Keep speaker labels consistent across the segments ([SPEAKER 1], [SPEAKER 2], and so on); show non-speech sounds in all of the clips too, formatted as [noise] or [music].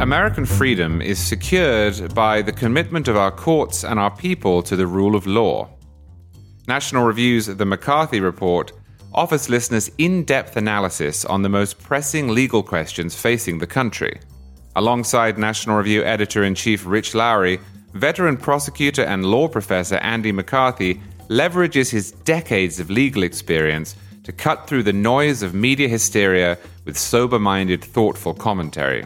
[SPEAKER 1] American freedom is secured by the commitment of our courts and our people to the rule of law. National Review's The McCarthy Report offers listeners in depth analysis on the most pressing legal questions facing the country. Alongside National Review editor in chief Rich Lowry, veteran prosecutor and law professor Andy McCarthy leverages his decades of legal experience to cut through the noise of media hysteria with sober minded, thoughtful commentary.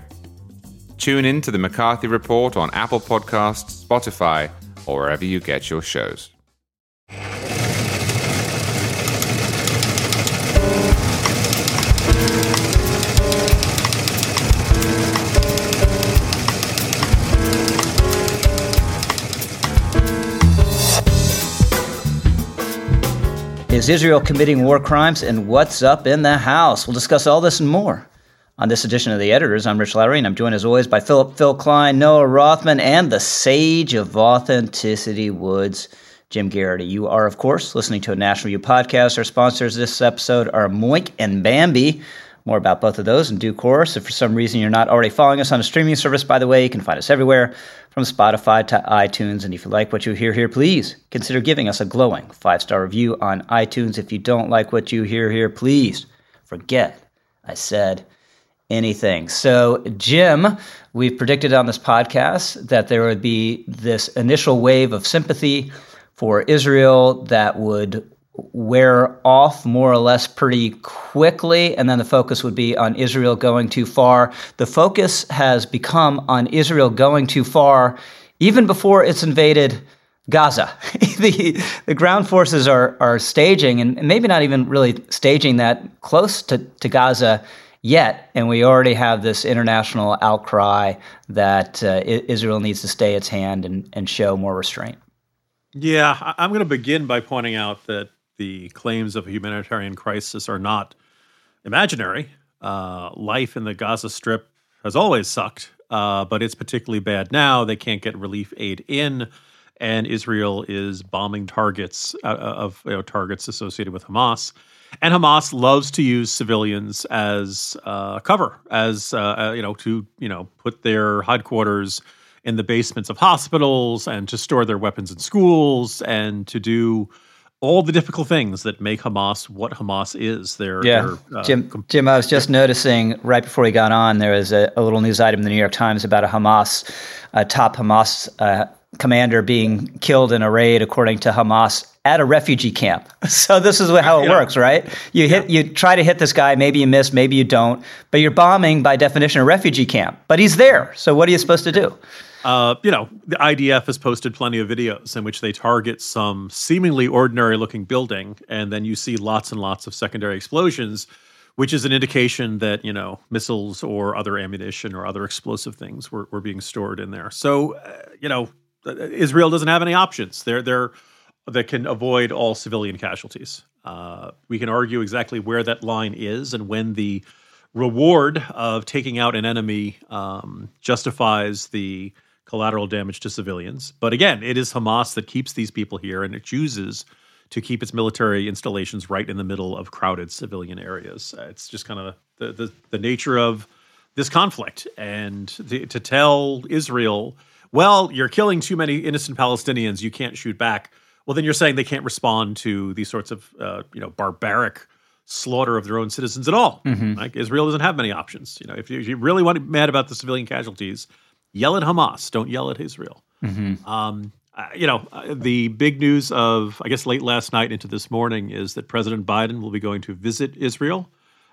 [SPEAKER 1] Tune in to the McCarthy Report on Apple Podcasts, Spotify, or wherever you get your shows.
[SPEAKER 2] Is Israel committing war crimes? And what's up in the house? We'll discuss all this and more on this edition of The Editors. I'm Rich Lowry, and I'm joined as always by Philip Phil Klein, Noah Rothman, and the sage of authenticity woods, Jim Geraghty. You are, of course, listening to a National Review podcast. Our sponsors this episode are Moink and Bambee. More about both of those in due course. If for some reason you're not already following us on a streaming service, by the way, you can find us everywhere from Spotify to iTunes. And if you like what you hear here, please consider giving us a glowing five star review on iTunes. If you don't like what you hear here, please forget I said anything. So, Jim, we've predicted on this podcast that there would be this initial wave of sympathy for Israel that would wear off more or less pretty quickly, and then the focus would be on Israel going too far. The focus has become on Israel going too far even before it's invaded Gaza. [laughs] the, the ground forces are, are staging, and maybe not even really staging that close to, to Gaza yet. And we already have this international outcry that uh, Israel needs to stay its hand and, and show more restraint.
[SPEAKER 3] Yeah, I'm going to begin by pointing out that the claims of a humanitarian crisis are not imaginary. Uh, life in the Gaza Strip has always sucked, uh, but it's particularly bad now. They can't get relief aid in, and Israel is bombing targets uh, of you know, targets associated with Hamas. And Hamas loves to use civilians as uh, cover, as uh, you know, to you know, put their headquarters in the basements of hospitals and to store their weapons in schools and to do all the difficult things that make Hamas what Hamas is. They're,
[SPEAKER 2] yeah, they're, uh, Jim. Com- Jim, I was just noticing right before we got on, there was a, a, little news item in the New York Times about a Hamas, a top Hamas uh, commander being killed in a raid, according to Hamas, at a refugee camp. [laughs] So this is how it yeah. works, right? You hit, yeah. you try to hit this guy. Maybe you miss, maybe you don't, but you're bombing by definition a refugee camp. But he's there. So what are you supposed to do?
[SPEAKER 3] Uh, you know, the IDF has posted plenty of videos in which they target some seemingly ordinary looking building, and then you see lots and lots of secondary explosions, which is an indication that, you know, missiles or other ammunition or other explosive things were, were being stored in there. So, uh, you know, Israel doesn't have any options. They're, they're, that can avoid all civilian casualties. Uh, we can argue exactly where that line is and when the reward of taking out an enemy um, justifies the collateral damage to civilians. But again, it is Hamas that keeps these people here and it chooses to keep its military installations right in the middle of crowded civilian areas. Uh, it's just kind of the, the, the, nature of this conflict. And the, to tell Israel, well, you're killing too many innocent Palestinians, you can't shoot back. Well, then you're saying they can't respond to these sorts of, uh, you know, barbaric slaughter of their own citizens at all. Mm-hmm. Like Israel doesn't have many options. You know, if you, if you really want to be mad about the civilian casualties, yell at Hamas, don't yell at Israel. Mm-hmm. Um, uh, you know, uh, the big news of, I guess, late last night into this morning is that President Biden will be going to visit Israel.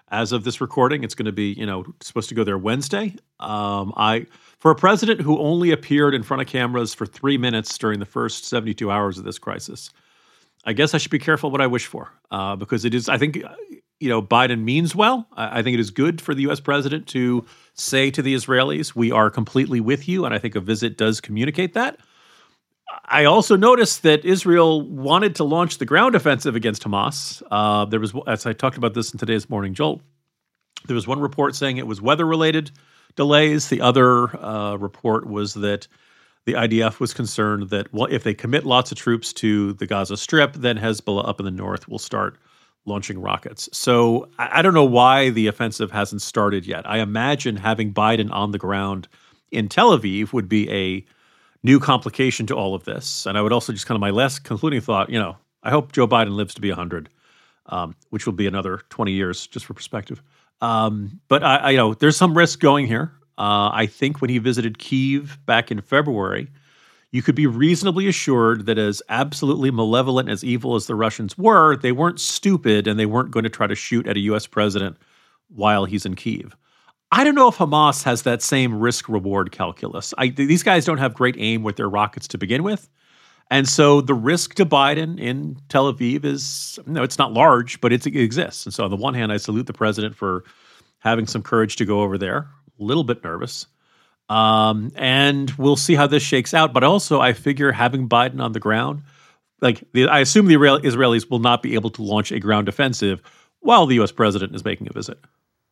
[SPEAKER 3] As of this recording, it's going to be, you know, supposed to go there Wednesday. Um, I, for a president who only appeared in front of cameras for three minutes during the first 72 hours of this crisis, I guess I should be careful what I wish for uh, because it is, I think, you know, Biden means well. I think it is good for the U.S. president to say to the Israelis, "We are completely with you," and I think a visit does communicate that. I also noticed that Israel wanted to launch the ground offensive against Hamas. Uh, there was, as I talked about this in today's Morning Jolt, there was one report saying it was weather-related delays. The other uh, report was that the IDF was concerned that well, if they commit lots of troops to the Gaza Strip, then Hezbollah up in the north will start launching rockets. So I don't know why the offensive hasn't started yet. I imagine having Biden on the ground in Tel Aviv would be a new complication to all of this. And I would also just kind of my last concluding thought, you know, I hope Joe Biden lives to be 100, um, which will be another 20 years, just for perspective. Um, but I, I, you know, there's some risk going here. Uh, I think when he visited Kiev back in February, you could be reasonably assured that as absolutely malevolent as evil as the Russians were, they weren't stupid and they weren't going to try to shoot at a U.S. president while he's in Kiev. I don't know if Hamas has that same risk reward calculus. I, these guys don't have great aim with their rockets to begin with. And so the risk to Biden in Tel Aviv is, no, it's not large, but it exists. And so on the one hand, I salute the president for having some courage to go over there. A little bit nervous. Um, and we'll see how this shakes out. But also, I figure having Biden on the ground, like the, I assume the Israelis will not be able to launch a ground offensive while the U.S. president is making a visit.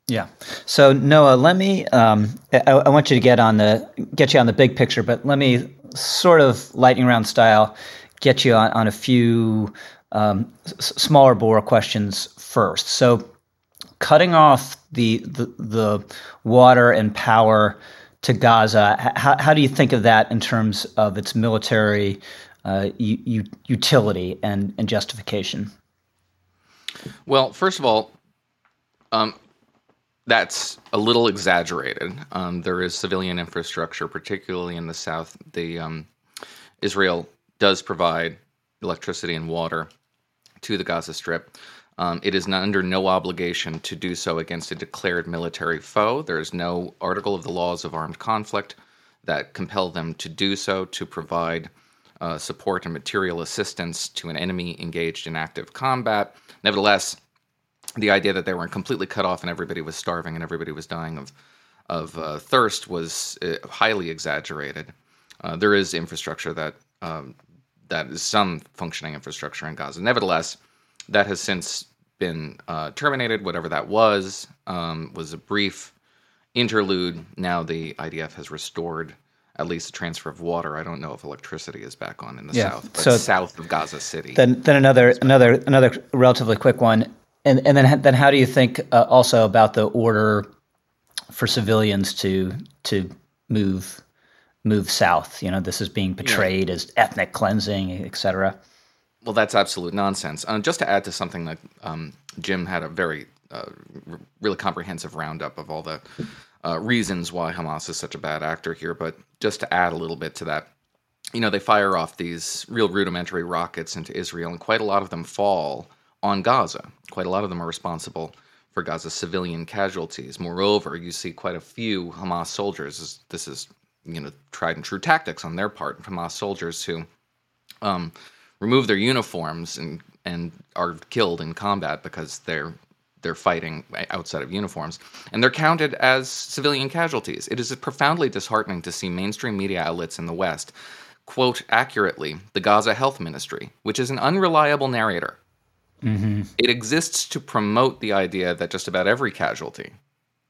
[SPEAKER 2] Yeah. So Noah, let me. Um, I, I, want you to get on the get you on the big picture, but let me sort of lightning round style get you on, on a few um, s- smaller bore questions first. So, cutting off the the, the water and power to Gaza, how, how do you think of that in terms of its military uh, u- utility and, and justification?
[SPEAKER 4] Well, first of all, um, that's a little exaggerated. Um, there is civilian infrastructure, particularly in the south. The um, Israel does provide electricity and water to the Gaza Strip. Um, it is not, under no obligation to do so against a declared military foe. There is no article of the laws of armed conflict that compel them to do so to provide uh, support and material assistance to an enemy engaged in active combat. Nevertheless, the idea that they weren't completely cut off and everybody was starving and everybody was dying of of uh, thirst was uh, highly exaggerated. Uh, there is infrastructure that um, that is some functioning infrastructure in Gaza. Nevertheless, that has since been uh, terminated. Whatever that was um, was a brief interlude. Now the IDF has restored at least a transfer of water. I don't know if electricity is back on in the yeah. south, but so south of Gaza City.
[SPEAKER 2] Then, then another another another relatively quick one. And and then then how do you think uh, also about the order for civilians to to move move south? You know, this is being portrayed yeah. as ethnic cleansing, et cetera.
[SPEAKER 4] Well, that's absolute nonsense. Uh, just to add to something that um, Jim had a very uh, r- really comprehensive roundup of all the uh, reasons why Hamas is such a bad actor here. But just to add a little bit to that, you know, they fire off these real rudimentary rockets into Israel, and quite a lot of them fall on Gaza. Quite a lot of them are responsible for Gaza's civilian casualties. Moreover, you see quite a few Hamas soldiers. This is, you know, tried and true tactics on their part. Hamas soldiers who um, remove their uniforms and and are killed in combat because they're they're fighting outside of uniforms, and they're counted as civilian casualties. It is profoundly disheartening to see mainstream media outlets in the West quote accurately the Gaza Health Ministry, which is an unreliable narrator Mm-hmm. It exists to promote the idea that just about every casualty,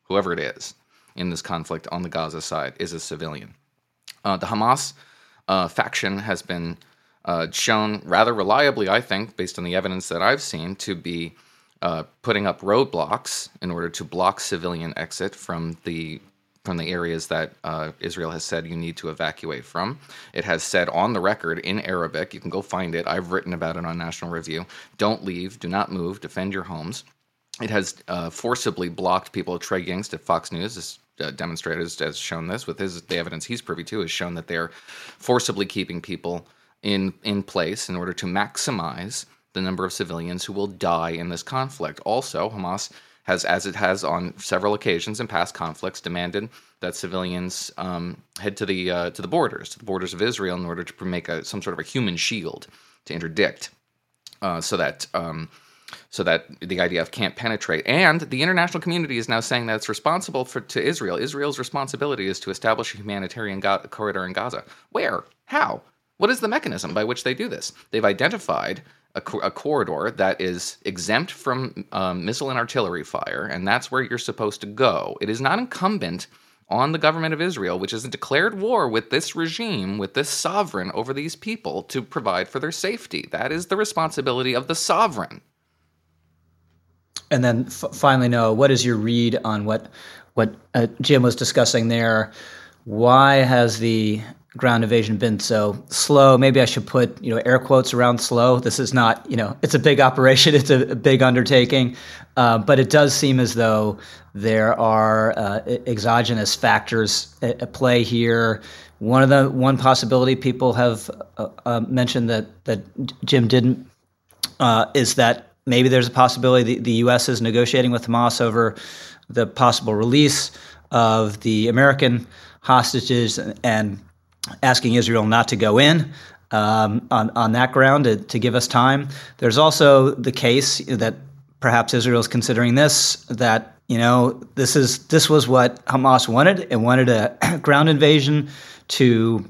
[SPEAKER 4] whoever it is, in this conflict on the Gaza side is a civilian. Uh, the Hamas uh, faction has been uh, shown rather reliably, I think, based on the evidence that I've seen, to be uh, putting up roadblocks in order to block civilian exit from the from the areas that uh, Israel has said you need to evacuate from. It has said on the record in Arabic, you can go find it. I've written about it on National Review. Don't leave, do not move, defend your homes. It has uh, forcibly blocked people. Trey Yingst at Fox News has uh, demonstrated, has shown this with his the evidence he's privy to, has shown that they're forcibly keeping people in in place in order to maximize the number of civilians who will die in this conflict. Also, Hamas has, as it has on several occasions in past conflicts, demanded that civilians um, head to the uh, to the borders, to the borders of Israel, in order to make a, some sort of a human shield to interdict, uh, so that um, so that the IDF can't penetrate. And the international community is now saying that it's responsible for to Israel. Israel's responsibility is to establish a humanitarian go- corridor in Gaza. Where? How? What is the mechanism by which they do this? They've identified a, a corridor that is exempt from um, missile and artillery fire, and that's where you're supposed to go. It is not incumbent on the government of Israel, which has declared war with this regime, with this sovereign over these people, to provide for their safety. That is the responsibility of the sovereign.
[SPEAKER 2] And then f- finally, Noah, what is your read on what what uh, Jim was discussing there? why has the ground invasion been so slow? Maybe I should put you know air quotes around slow. This is not you know it's a big operation, [laughs] it's a, a big undertaking, uh, but it does seem as though there are uh, exogenous factors at, at, play here. One of the one possibility people have uh, uh mentioned that that Jim didn't uh, is that maybe there's a possibility the, the U.S. is negotiating with Hamas over the possible release of the American hostages and asking Israel not to go in um, on, on that ground to, to give us time. There's also the case that perhaps Israel is considering this that you know this is this was what Hamas wanted and wanted a [clears throat] ground invasion to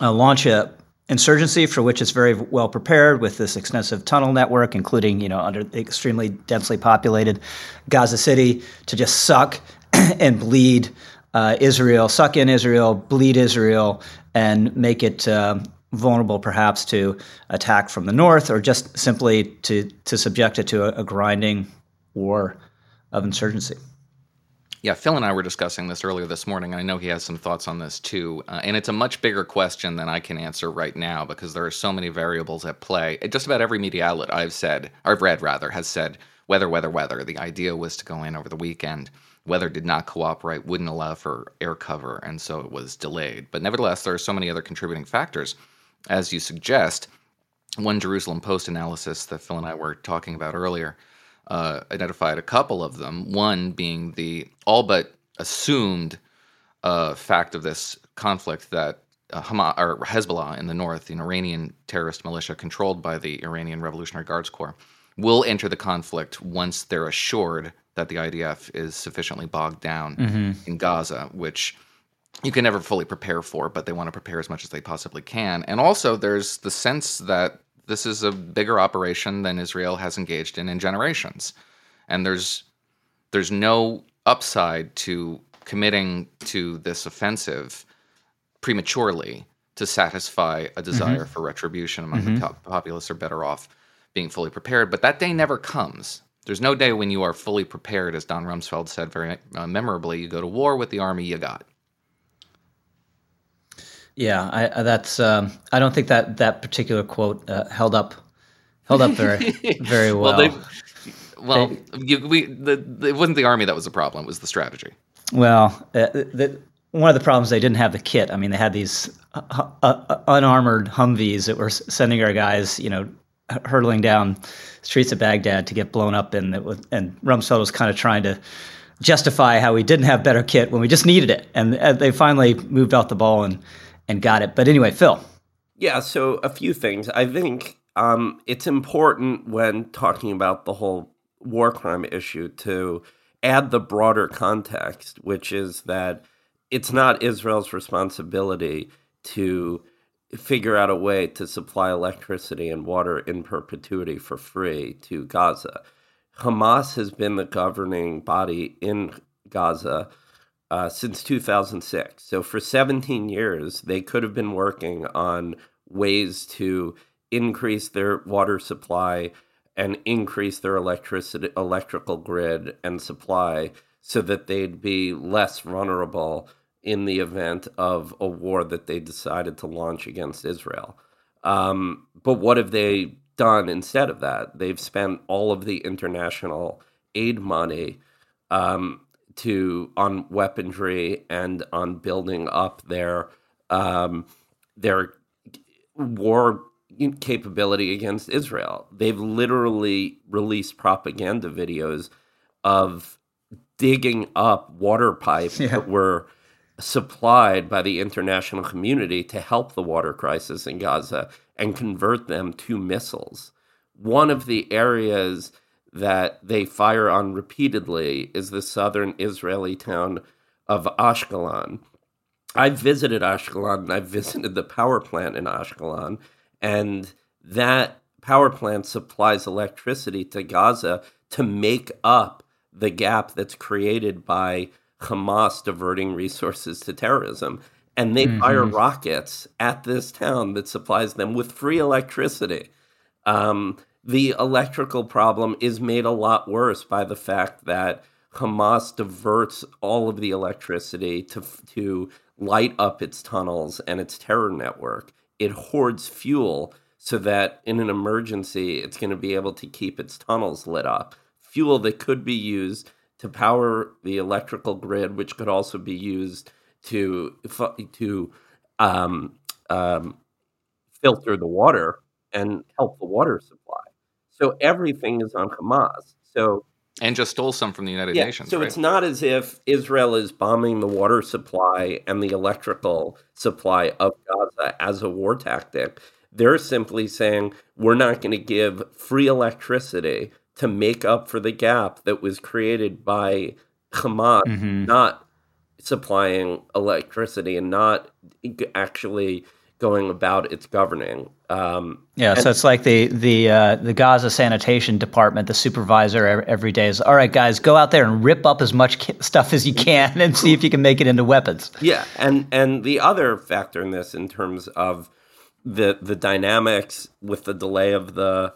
[SPEAKER 2] uh, launch a insurgency for which it's very well prepared with this extensive tunnel network including you know under extremely densely populated Gaza City to just suck [clears throat] and bleed uh, Israel, suck in Israel, bleed Israel, and make it uh, vulnerable perhaps to attack from the north or just simply to, to subject it to a, a grinding war of insurgency.
[SPEAKER 4] Yeah, Phil and I were discussing this earlier this morning. I know he has some thoughts on this too. Uh, and it's a much bigger question than I can answer right now because there are so many variables at play. Just about every media outlet I've said, or I've read rather, has said weather, weather, weather. The idea was to go in over the weekend. Weather did not cooperate, wouldn't allow for air cover, and so it was delayed. But nevertheless, there are so many other contributing factors. As you suggest, one Jerusalem Post analysis that Phil and I were talking about earlier uh, identified a couple of them. One being the all but assumed uh, fact of this conflict that uh, Hamas, or Hezbollah in the north, an Iranian terrorist militia controlled by the Iranian Revolutionary Guards Corps, will enter the conflict once they're assured that the IDF is sufficiently bogged down mm-hmm. in Gaza, which you can never fully prepare for, but they want to prepare as much as they possibly can. And also, there's the sense that this is a bigger operation than Israel has engaged in in generations, and there's there's no upside to committing to this offensive prematurely to satisfy a desire mm-hmm. for retribution among mm-hmm. the populace are better off being fully prepared. But that day never comes. There's no day when you are fully prepared, as Don Rumsfeld said very uh, memorably. You go to war with the army you got.
[SPEAKER 2] Yeah, I, that's. Um, I don't think that that particular quote uh, held up held up very [laughs] very well.
[SPEAKER 4] well, well they, you, we the, the, it wasn't the army that was the problem; it was the strategy.
[SPEAKER 2] Well, uh, the, one of the problems they didn't have the kit. I mean, they had these uh, uh unarmored Humvees that were sending our guys, you know, hurtling down streets of Baghdad to get blown up, and was, and Rumsfeld was kind of trying to justify how we didn't have better kit when we just needed it, and they finally moved out the ball and and got it. But anyway, Phil.
[SPEAKER 5] Yeah, so a few things. I think um, it's important when talking about the whole war crime issue to add the broader context, which is that it's not Israel's responsibility to figure out a way to supply electricity and water in perpetuity for free to Gaza. Hamas has been the governing body in Gaza uh, since 2006. So for 17 years, they could have been working on ways to increase their water supply and increase their electricity electrical grid and supply so that they'd be less vulnerable in the event of a war that they decided to launch against Israel. Um, but what have they done instead of that? They've spent all of the international aid money um, to on weaponry and on building up their um, their war capability against Israel. They've literally released propaganda videos of digging up water pipes yeah. that were supplied by the international community to help the water crisis in Gaza and convert them to missiles. One of the areas that they fire on repeatedly is the southern Israeli town of Ashkelon. I visited Ashkelon and I visited the power plant in Ashkelon, and that power plant supplies electricity to Gaza to make up the gap that's created by Hamas diverting resources to terrorism. And they mm-hmm. fire rockets at this town that supplies them with free electricity. Um, the electrical problem is made a lot worse by the fact that Hamas diverts all of the electricity to to light up its tunnels and its terror network. It hoards fuel so that in an emergency, it's going to be able to keep its tunnels lit up. Fuel that could be used to power the electrical grid, which could also be used to to um, um, filter the water and help the water supply. So everything is on Hamas. So
[SPEAKER 4] and just stole some from the United
[SPEAKER 5] yeah,
[SPEAKER 4] Nations.
[SPEAKER 5] So
[SPEAKER 4] right?
[SPEAKER 5] it's not as if Israel is bombing the water supply and the electrical supply of Gaza as a war tactic. They're simply saying we're not going to give free electricity to make up for the gap that was created by Hamas mm-hmm. not supplying electricity and not actually going about its governing. Um,
[SPEAKER 2] yeah, and- so it's like the the uh, the Gaza sanitation department, the supervisor every day is, all right, guys, go out there and rip up as much stuff as you can and see if you can make it into weapons.
[SPEAKER 5] Yeah, and and the other factor in this, in terms of the the dynamics with the delay of the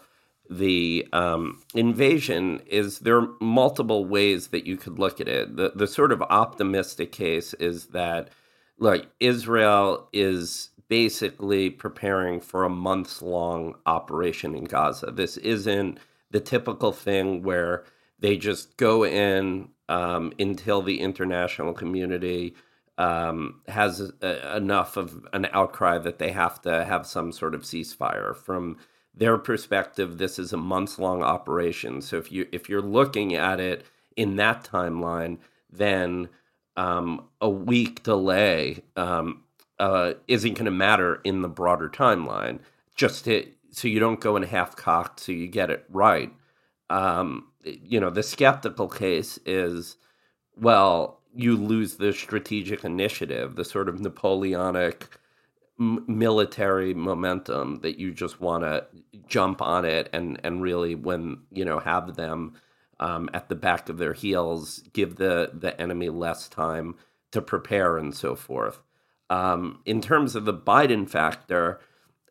[SPEAKER 5] the um, invasion is there are multiple ways that you could look at it. The the sort of optimistic case is that look, Israel is basically preparing for a months long operation in Gaza. This isn't the typical thing where they just go in um, until the international community um, has a, enough of an outcry that they have to have some sort of ceasefire. From their perspective, this is a months long operation. So if you if you're looking at it in that timeline, then um, a week delay um, uh, isn't going to matter in the broader timeline. Just to, so you don't go in half cocked, so you get it right. Um, you know, the skeptical case is, well, you lose the strategic initiative, the sort of Napoleonic military momentum that you just want to jump on it and and really when you know have them um, at the back of their heels, give the the enemy less time to prepare and so forth. Um, in terms of the Biden factor,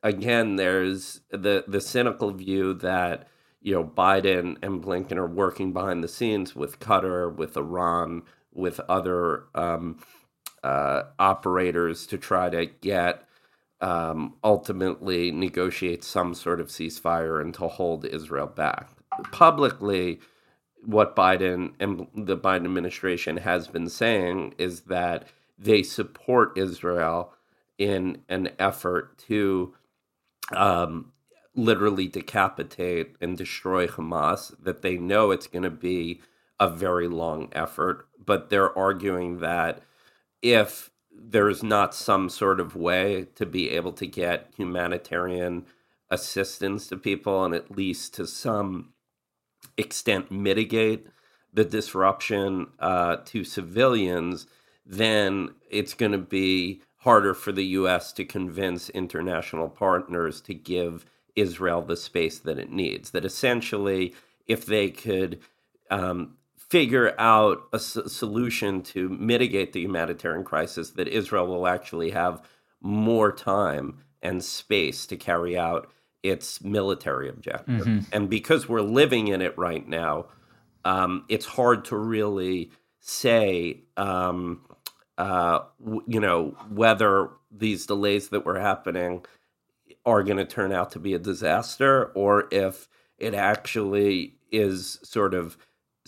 [SPEAKER 5] again, there's the the cynical view that you know Biden and Blinken are working behind the scenes with Qatar, with Iran, with other um, uh, operators to try to get um, ultimately negotiate some sort of ceasefire and to hold Israel back. Publicly, what Biden and the Biden administration has been saying is that they support Israel in an effort to um, literally decapitate and destroy Hamas, that they know it's going to be a very long effort, but they're arguing that if there's not some sort of way to be able to get humanitarian assistance to people and at least to some extent mitigate the disruption uh, to civilians, then it's going to be harder for the U.S. to convince international partners to give Israel the space that it needs. That essentially, if they could um, figure out a s- solution to mitigate the humanitarian crisis, that Israel will actually have more time and space to carry out its military objective. Mm-hmm. And because we're living in it right now, um, it's hard to really say um, uh, w- you know, whether these delays that were happening are going to turn out to be a disaster or if it actually is sort of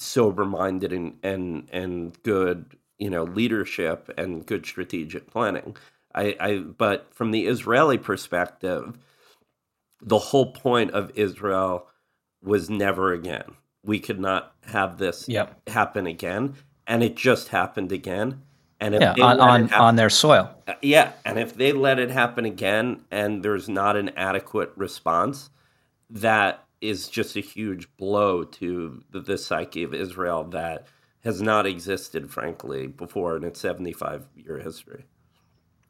[SPEAKER 5] sober minded and, and, and good, you know, leadership and good strategic planning. I, I, but from the Israeli perspective, the whole point of Israel was never again. We could not have this yep. happen again. And it just happened again.
[SPEAKER 2] And if yeah, on on, happen, on, their soil.
[SPEAKER 5] Uh, yeah, and if they let it happen again and there's not an adequate response, that is just a huge blow to the, the psyche of Israel that has not existed, frankly, before in its 75 year history.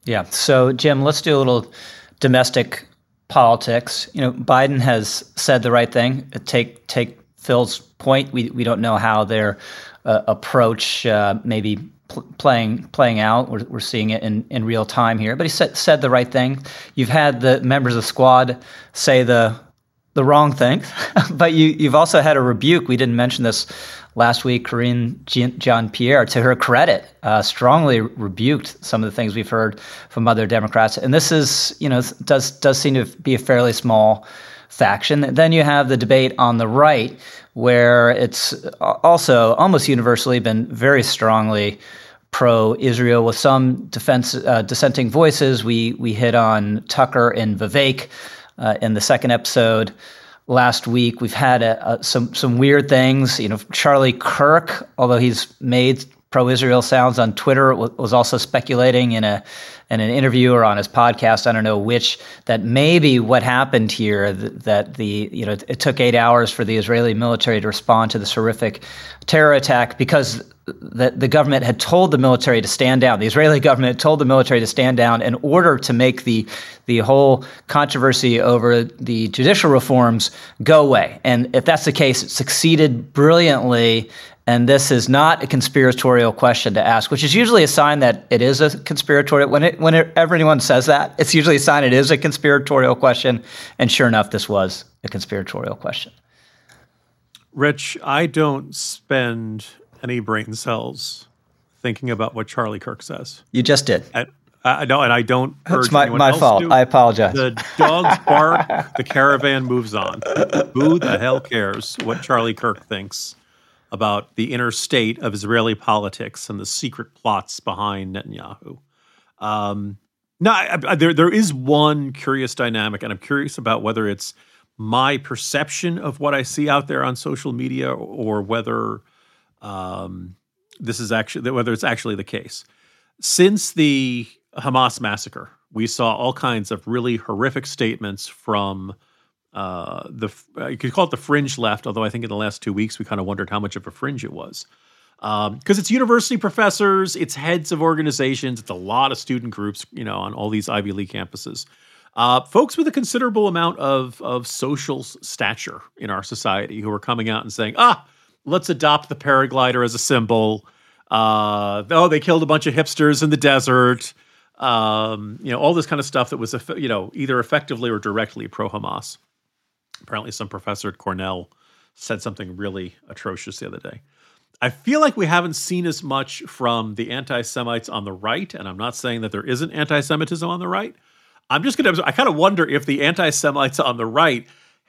[SPEAKER 2] Yeah. So, Jim, let's do a little domestic politics. You know, Biden has said the right thing. Take take Phil's point. We we don't know how their uh, approach uh, maybe pl- playing playing out. We're, we're seeing it in, in real time here. But he said said the right thing. You've had the members of the squad say the the wrong thing, [laughs] but you, you've also had a rebuke. We didn't mention this last week. Karine Jean Pierre, to her credit, uh, strongly rebuked some of the things we've heard from other Democrats. And this is, you know, does does seem to be a fairly small faction. Then you have the debate on the right, where it's also almost universally been very strongly pro-Israel with some defense uh, dissenting voices. We we hit on Tucker and Vivek uh, in the second episode last week. We've had a, a, some some weird things. You know, Charlie Kirk, although he's made pro-Israel sounds on Twitter, was also speculating in a in an interview or on his podcast, I don't know which, that maybe what happened here that the you know it took eight hours for the Israeli military to respond to this horrific terror attack because the, the government had told the military to stand down. The Israeli government told the military to stand down in order to make the the whole controversy over the judicial reforms go away. And if that's the case, it succeeded brilliantly and this is not a conspiratorial question to ask, which is usually a sign that it is a conspiratorial. When it, whenever anyone says that, it's usually a sign it is a conspiratorial question. And sure enough, this was a conspiratorial question.
[SPEAKER 3] Rich, I don't spend any brain cells thinking about what Charlie Kirk says.
[SPEAKER 2] You just did.
[SPEAKER 3] I, I know, and I don't.
[SPEAKER 2] It's my, my fault. I apologize.
[SPEAKER 3] The dogs bark. the caravan moves on. Who the hell cares what Charlie Kirk thinks? About the inner state of Israeli politics and the secret plots behind Netanyahu. Um, now, I, I, there there is one curious dynamic, and I'm curious about whether it's my perception of what I see out there on social media, or whether um, this is actually whether it's actually the case. Since the Hamas massacre, we saw all kinds of really horrific statements from uh, the uh, you could call it the fringe left, although I think in the last two weeks we kind of wondered how much of a fringe it was. Because um, it's university professors, it's heads of organizations, it's a lot of student groups, you know, on all these Ivy League campuses. Uh, folks with a considerable amount of, of social stature in our society who are coming out and saying, ah, let's adopt the paraglider as a symbol. Uh, oh, they killed a bunch of hipsters in the desert. Um, you know, all this kind of stuff that was, you know, either effectively or directly pro Hamas. Apparently, some professor at Cornell said something really atrocious the other day. I feel like we haven't seen as much from the anti Semites on the right, and I'm not saying that there isn't anti Semitism on the right. I'm just going to, I kind of wonder if the anti Semites on the right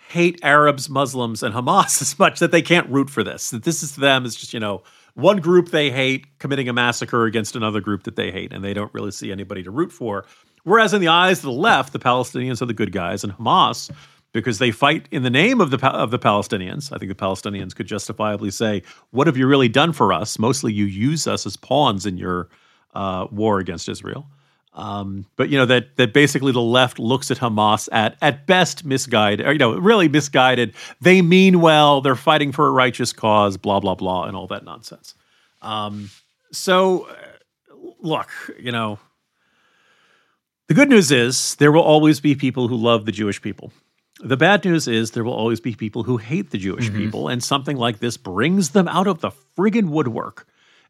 [SPEAKER 3] hate Arabs, Muslims, and Hamas [laughs] as much that they can't root for this. That this is them is just, you know, one group they hate committing a massacre against another group that they hate, and they don't really see anybody to root for. Whereas in the eyes of the left, the Palestinians are the good guys, and Hamas because they fight in the name of the of the Palestinians. I think the Palestinians could justifiably say, "What have you really done for us? Mostly, you use us as pawns in your uh, war against Israel." Um, but you know that that basically the left looks at Hamas at at best misguided, or you know, really misguided. They mean well. They're fighting for a righteous cause. Blah blah blah, and all that nonsense. Um, so, uh, look, you know, the good news is there will always be people who love the Jewish people. The bad news is there will always be people who hate the Jewish mm-hmm. people, and something like this brings them out of the friggin' woodwork.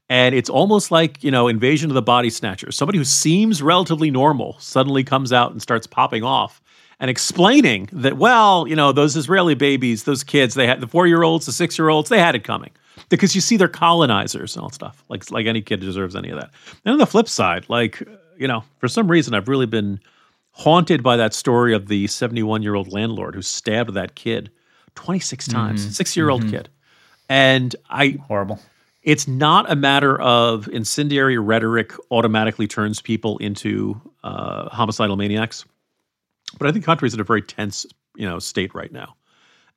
[SPEAKER 3] And it's almost like, you know, invasion of the body snatchers. Somebody who seems relatively normal suddenly comes out and starts popping off and explaining that, well, you know, those Israeli babies, those kids, they had the four year olds, the six year olds, they had it coming. Because you see, they're colonizers and all stuff. Like, like any kid deserves any of that. And on the flip side, like, you know, for some reason, I've really been haunted by that story of the 71 year old landlord who stabbed that kid 26 times, mm-hmm. six year old mm-hmm. kid. And I.
[SPEAKER 2] Horrible.
[SPEAKER 3] It's not a matter of incendiary rhetoric automatically turns people into uh, homicidal maniacs. But I think country is in a very tense, you know, state right now.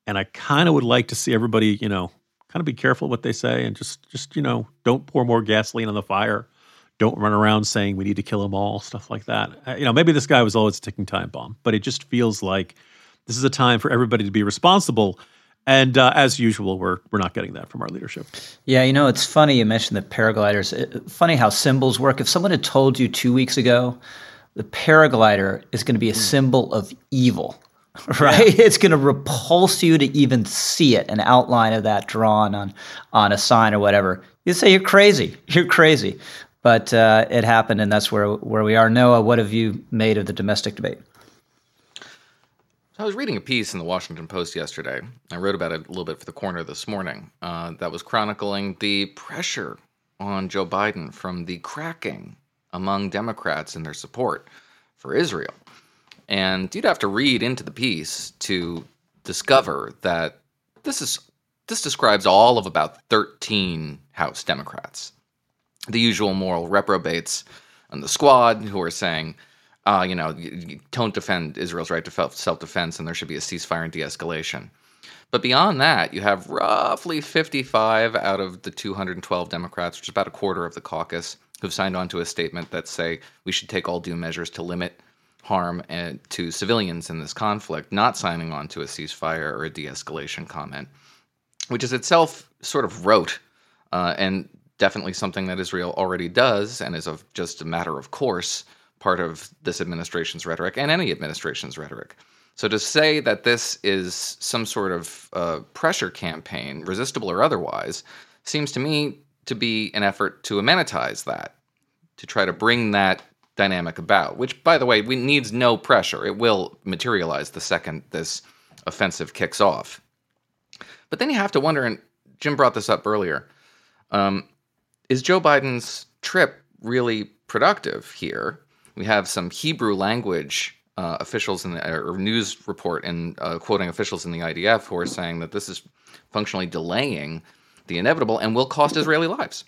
[SPEAKER 3] And I kind of would like to see everybody, you know, kind of be careful what they say and just, just, you know, don't pour more gasoline on the fire don't run around saying we need to kill them all, stuff like that. Uh, you know, maybe this guy was always a ticking time bomb, but it just feels like this is a time for everybody to be responsible. And uh, as usual, we're we're not getting that from our leadership.
[SPEAKER 2] Yeah, you know, it's funny you mentioned the paragliders. It, funny how symbols work. If someone had told you two weeks ago the paraglider is going to be a mm. symbol of evil, [laughs] right? Yeah. It's going to repulse you to even see it, an outline of that drawn on on a sign or whatever. You say you're crazy. [laughs] You're crazy but uh, it happened, and that's where where we are. Noah, what have you made of the domestic debate?
[SPEAKER 4] I was reading a piece in the Washington Post yesterday. I wrote about it a little bit for the corner this morning. Uh, that was chronicling the pressure on Joe Biden from the cracking among Democrats in their support for Israel. And you'd have to read into the piece to discover that this is this describes all of about 13 House Democrats, the usual moral reprobates on the squad who are saying uh, you know, don't defend Israel's right to self defense and there should be a ceasefire and de escalation. But beyond that, you have roughly 55 out of the 212 Democrats, which is about a quarter of the caucus, who've signed on to a statement that say we should take all due measures to limit harm uh, to civilians in this conflict, not signing on to a ceasefire or a de escalation comment, which is itself sort of rote uh, and definitely something that Israel already does and is of just a matter of course part of this administration's rhetoric and any administration's rhetoric. So to say that this is some sort of uh, pressure campaign, resistible or otherwise, seems to me to be an effort to amenitize that, to try to bring that dynamic about, which, by the way, we needs no pressure. It will materialize the second this offensive kicks off. But then you have to wonder, and Jim brought this up earlier, um, is Joe Biden's trip really productive here? we have some Hebrew language uh, officials in the or news report and uh, quoting officials in the IDF who are saying that this is functionally delaying the inevitable and will cost Israeli lives.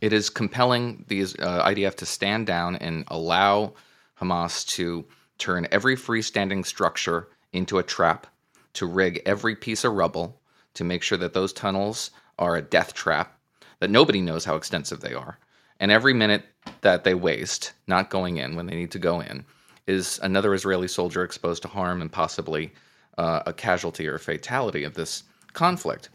[SPEAKER 4] It is compelling the uh, IDF to stand down and allow Hamas to turn every freestanding structure into a trap, to rig every piece of rubble, to make sure that those tunnels are a death trap, that nobody knows how extensive they are, and every minute that they waste not going in when they need to go in is another Israeli soldier exposed to harm and possibly uh, a casualty or fatality of this conflict.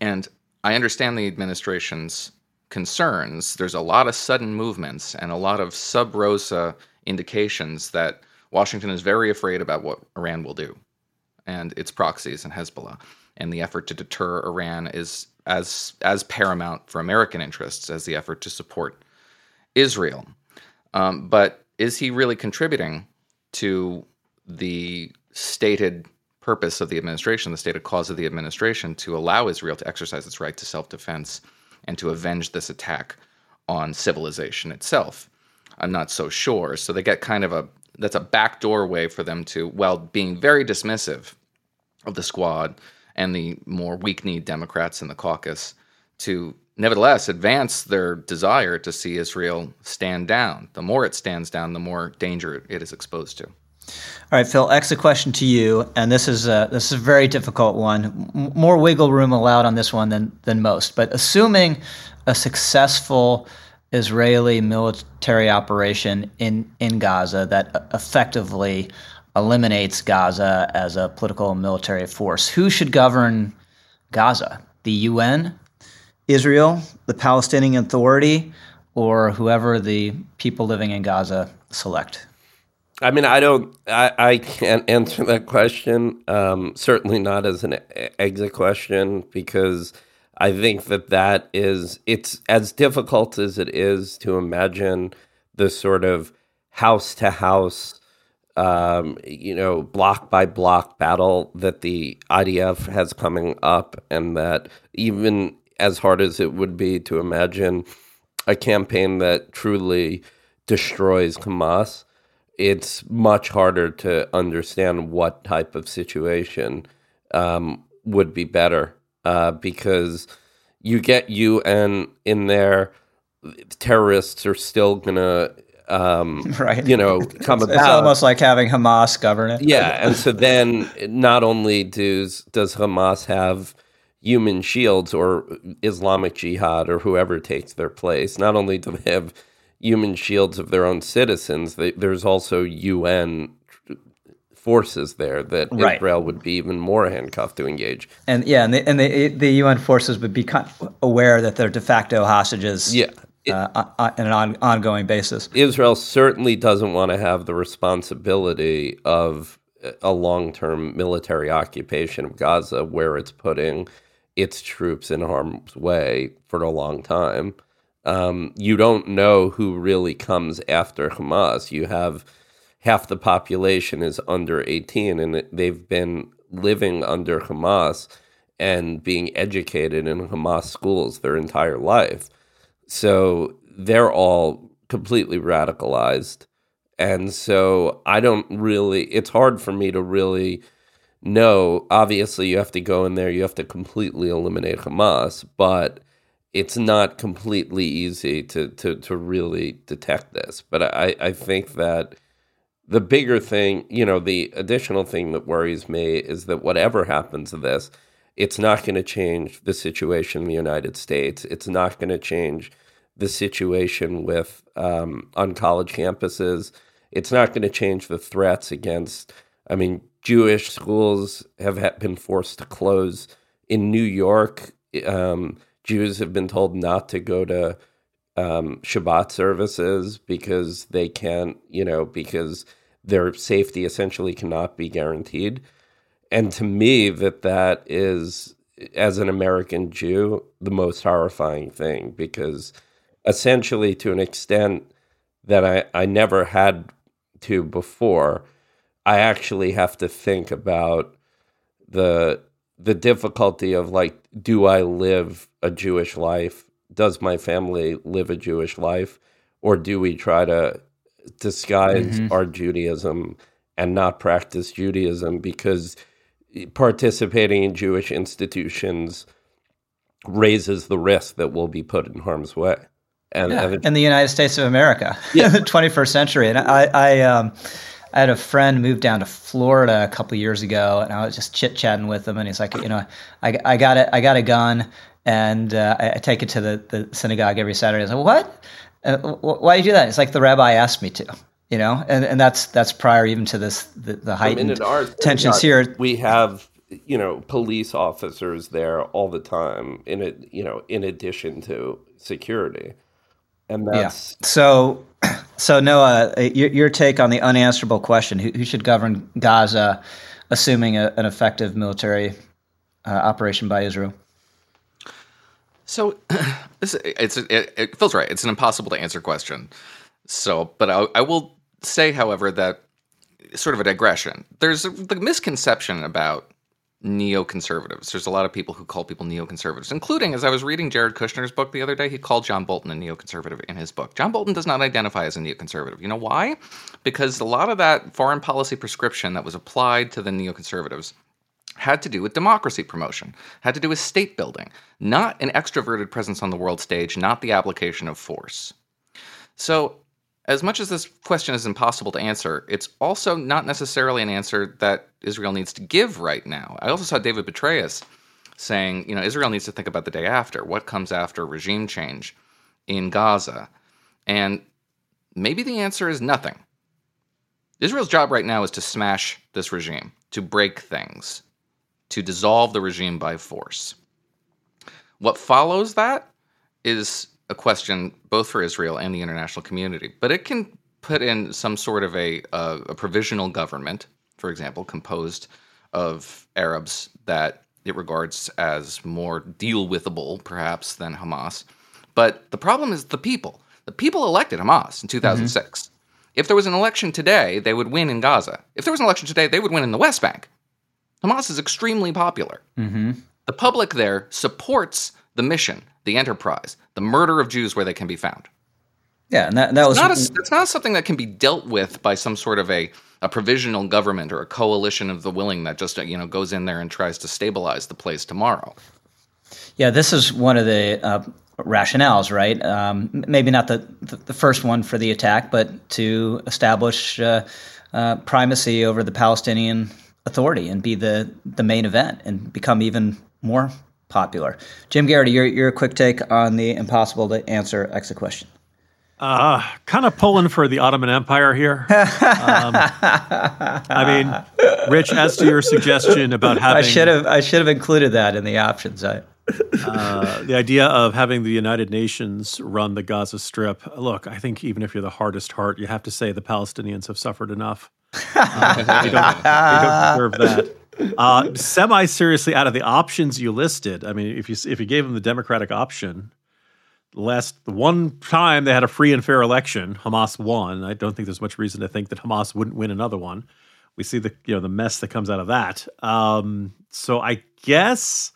[SPEAKER 4] And I understand the administration's concerns. There's a lot of sudden movements and a lot of sub rosa indications that Washington is very afraid about what Iran will do and its proxies and Hezbollah. And the effort to deter Iran is as as paramount for American interests as the effort to support Israel. Um, but is he really contributing to the stated purpose of the administration, the stated cause of the administration, to allow Israel to exercise its right to self defense and to avenge this attack on civilization itself? I'm not so sure. So they get kind of a that's a backdoor way for them to, while being very dismissive of the squad and the more weak kneed Democrats in the caucus to nevertheless advance their desire to see Israel stand down. The more it stands down, the more danger it is exposed to.
[SPEAKER 2] All right, Phil. A question to you, and this is a, this is a very difficult one. M- more wiggle room allowed on this one than than most. But assuming a successful Israeli military operation in in Gaza that effectively eliminates Gaza as a political and military force. Who should govern Gaza? The UN, Israel, the Palestinian Authority, or whoever the people living in Gaza select?
[SPEAKER 5] I mean, I don't, I, I can't answer that question. Um, certainly not as an exit question because I think that that is, it's as difficult as it is to imagine the sort of house to house um, you know, block by block battle that the IDF has coming up, and that even as hard as it would be to imagine a campaign that truly destroys Hamas, it's much harder to understand what type of situation um, would be better uh, because you get UN in there, terrorists are still going to um, [laughs] right. you know, come
[SPEAKER 2] it's,
[SPEAKER 5] about. It's
[SPEAKER 2] almost like having Hamas govern it.
[SPEAKER 5] Yeah, and so then not only does does Hamas have human shields or Islamic Jihad or whoever takes their place, not only do they have human shields of their own citizens, they, there's also UN forces there that right. Israel would be even more handcuffed to engage.
[SPEAKER 2] And yeah, and the, and the, the UN forces would be aware that they're de facto hostages.
[SPEAKER 5] Yeah
[SPEAKER 2] uh, on an ongoing basis.
[SPEAKER 5] Israel certainly doesn't want to have the responsibility of a long term military occupation of Gaza where it's putting its troops in harm's way for a long time. Um, you don't know who really comes after Hamas. You have half the population is under 18 and they've been living under Hamas and being educated in Hamas schools their entire life. So they're all completely radicalized. And so I don't really, it's hard for me to really know. Obviously, you have to go in there, you have to completely eliminate Hamas, but it's not completely easy to, to, to really detect this. But I, I think that the bigger thing, you know, the additional thing that worries me is that whatever happens to this, it's not going to change the situation in the United States. It's not going to change the situation with um, on college campuses. It's not going to change the threats against. I mean, Jewish schools have been forced to close in New York. Um, Jews have been told not to go to um, Shabbat services because they can't, you know, because their safety essentially cannot be guaranteed. And to me, that that is, as an American Jew, the most horrifying thing because essentially, to an extent that I, I never had to before, I actually have to think about the the difficulty of like, do I live a Jewish life? Does my family live a Jewish life? Or do we try to disguise mm-hmm. our Judaism and not practice Judaism because participating in Jewish institutions raises the risk that we'll be put in harm's way.
[SPEAKER 2] And, yeah, and in the United States of America, [laughs] yeah. the 21st century. And I, I, um, I had a friend move down to Florida a couple years ago, and I was just chit chatting with him, and he's like, you know, I, I got it, I got a gun, and uh, I, I, take it to the, the synagogue every Saturday. I was like, what? Uh, why do you do that? It's like the rabbi asked me to, you know, and, and that's that's prior even to this the, the heightened I mean, tensions here.
[SPEAKER 5] We have you know police officers there all the time in it you know in addition to security and that's
[SPEAKER 2] yeah. so [clears throat] so noah uh, your, your take on the unanswerable question who, who should govern gaza assuming a, an effective military uh, operation by israel
[SPEAKER 4] so [clears throat] this it's it, it, feels right. It's an impossible to answer question. So, but I, I will say, however, that sort of a digression. There's a, the misconception about neoconservatives. There's a lot of people who call people neoconservatives, including as I was reading Jared Kushner's book the other day, he called John Bolton a neoconservative in his book. John Bolton does not identify as a neoconservative. You know why? Because a lot of that foreign policy prescription that was applied to the neoconservatives had to do with democracy promotion, had to do with state building, not an extroverted presence on the world stage, not the application of force. So, as much as this question is impossible to answer, it's also not necessarily an answer that Israel needs to give right now. I also saw David Petraeus saying, you know, Israel needs to think about the day after. What comes after regime change in Gaza? And maybe the answer is nothing. Israel's job right now is to smash this regime, to break things, to dissolve the regime by force. What follows that is a question both for Israel and the international community, but it can put in some sort of a, a, a provisional government, for example, composed of Arabs that it regards as more deal withable, perhaps, than Hamas. But the problem is the people. The people elected Hamas in 2006. Mm-hmm. If there was an election today, they would win in Gaza. If there was an election today, they would win in the West Bank. Hamas is extremely popular. Mm-hmm. The public there supports the mission, the enterprise, the murder of Jews where they can be found.
[SPEAKER 2] Yeah, and that, that was
[SPEAKER 4] not a, it's not something that can be dealt with by some sort of a, a provisional government or a coalition of the willing that just you know goes in there and tries to stabilize the place tomorrow.
[SPEAKER 2] Yeah, this is one of the uh, rationales, right? Um, maybe not the, the, the first one for the attack, but to establish uh, uh, primacy over the Palestinian authority and be the the main event and become even more popular. Jim Geraghty, your your quick take on the impossible to answer exit question.
[SPEAKER 3] Uh, kind of pulling for the Ottoman Empire here. [laughs] Um, I mean, Rich, as to your suggestion about having, I
[SPEAKER 2] should have I should have included that in the options. I,
[SPEAKER 3] uh, the idea of having the United Nations run the Gaza Strip. Look, I think even if you're the hardest heart, you have to say the Palestinians have suffered enough. [laughs] Uh, they, don't, they, don't, deserve that. Uh, Semi seriously, out of the options you listed, I mean, if you if you gave them the Democratic option, last the one time they had a free and fair election, Hamas won. I don't think there's much reason to think that Hamas wouldn't win another one. We see the you know the mess that comes out of that. Um, so I guess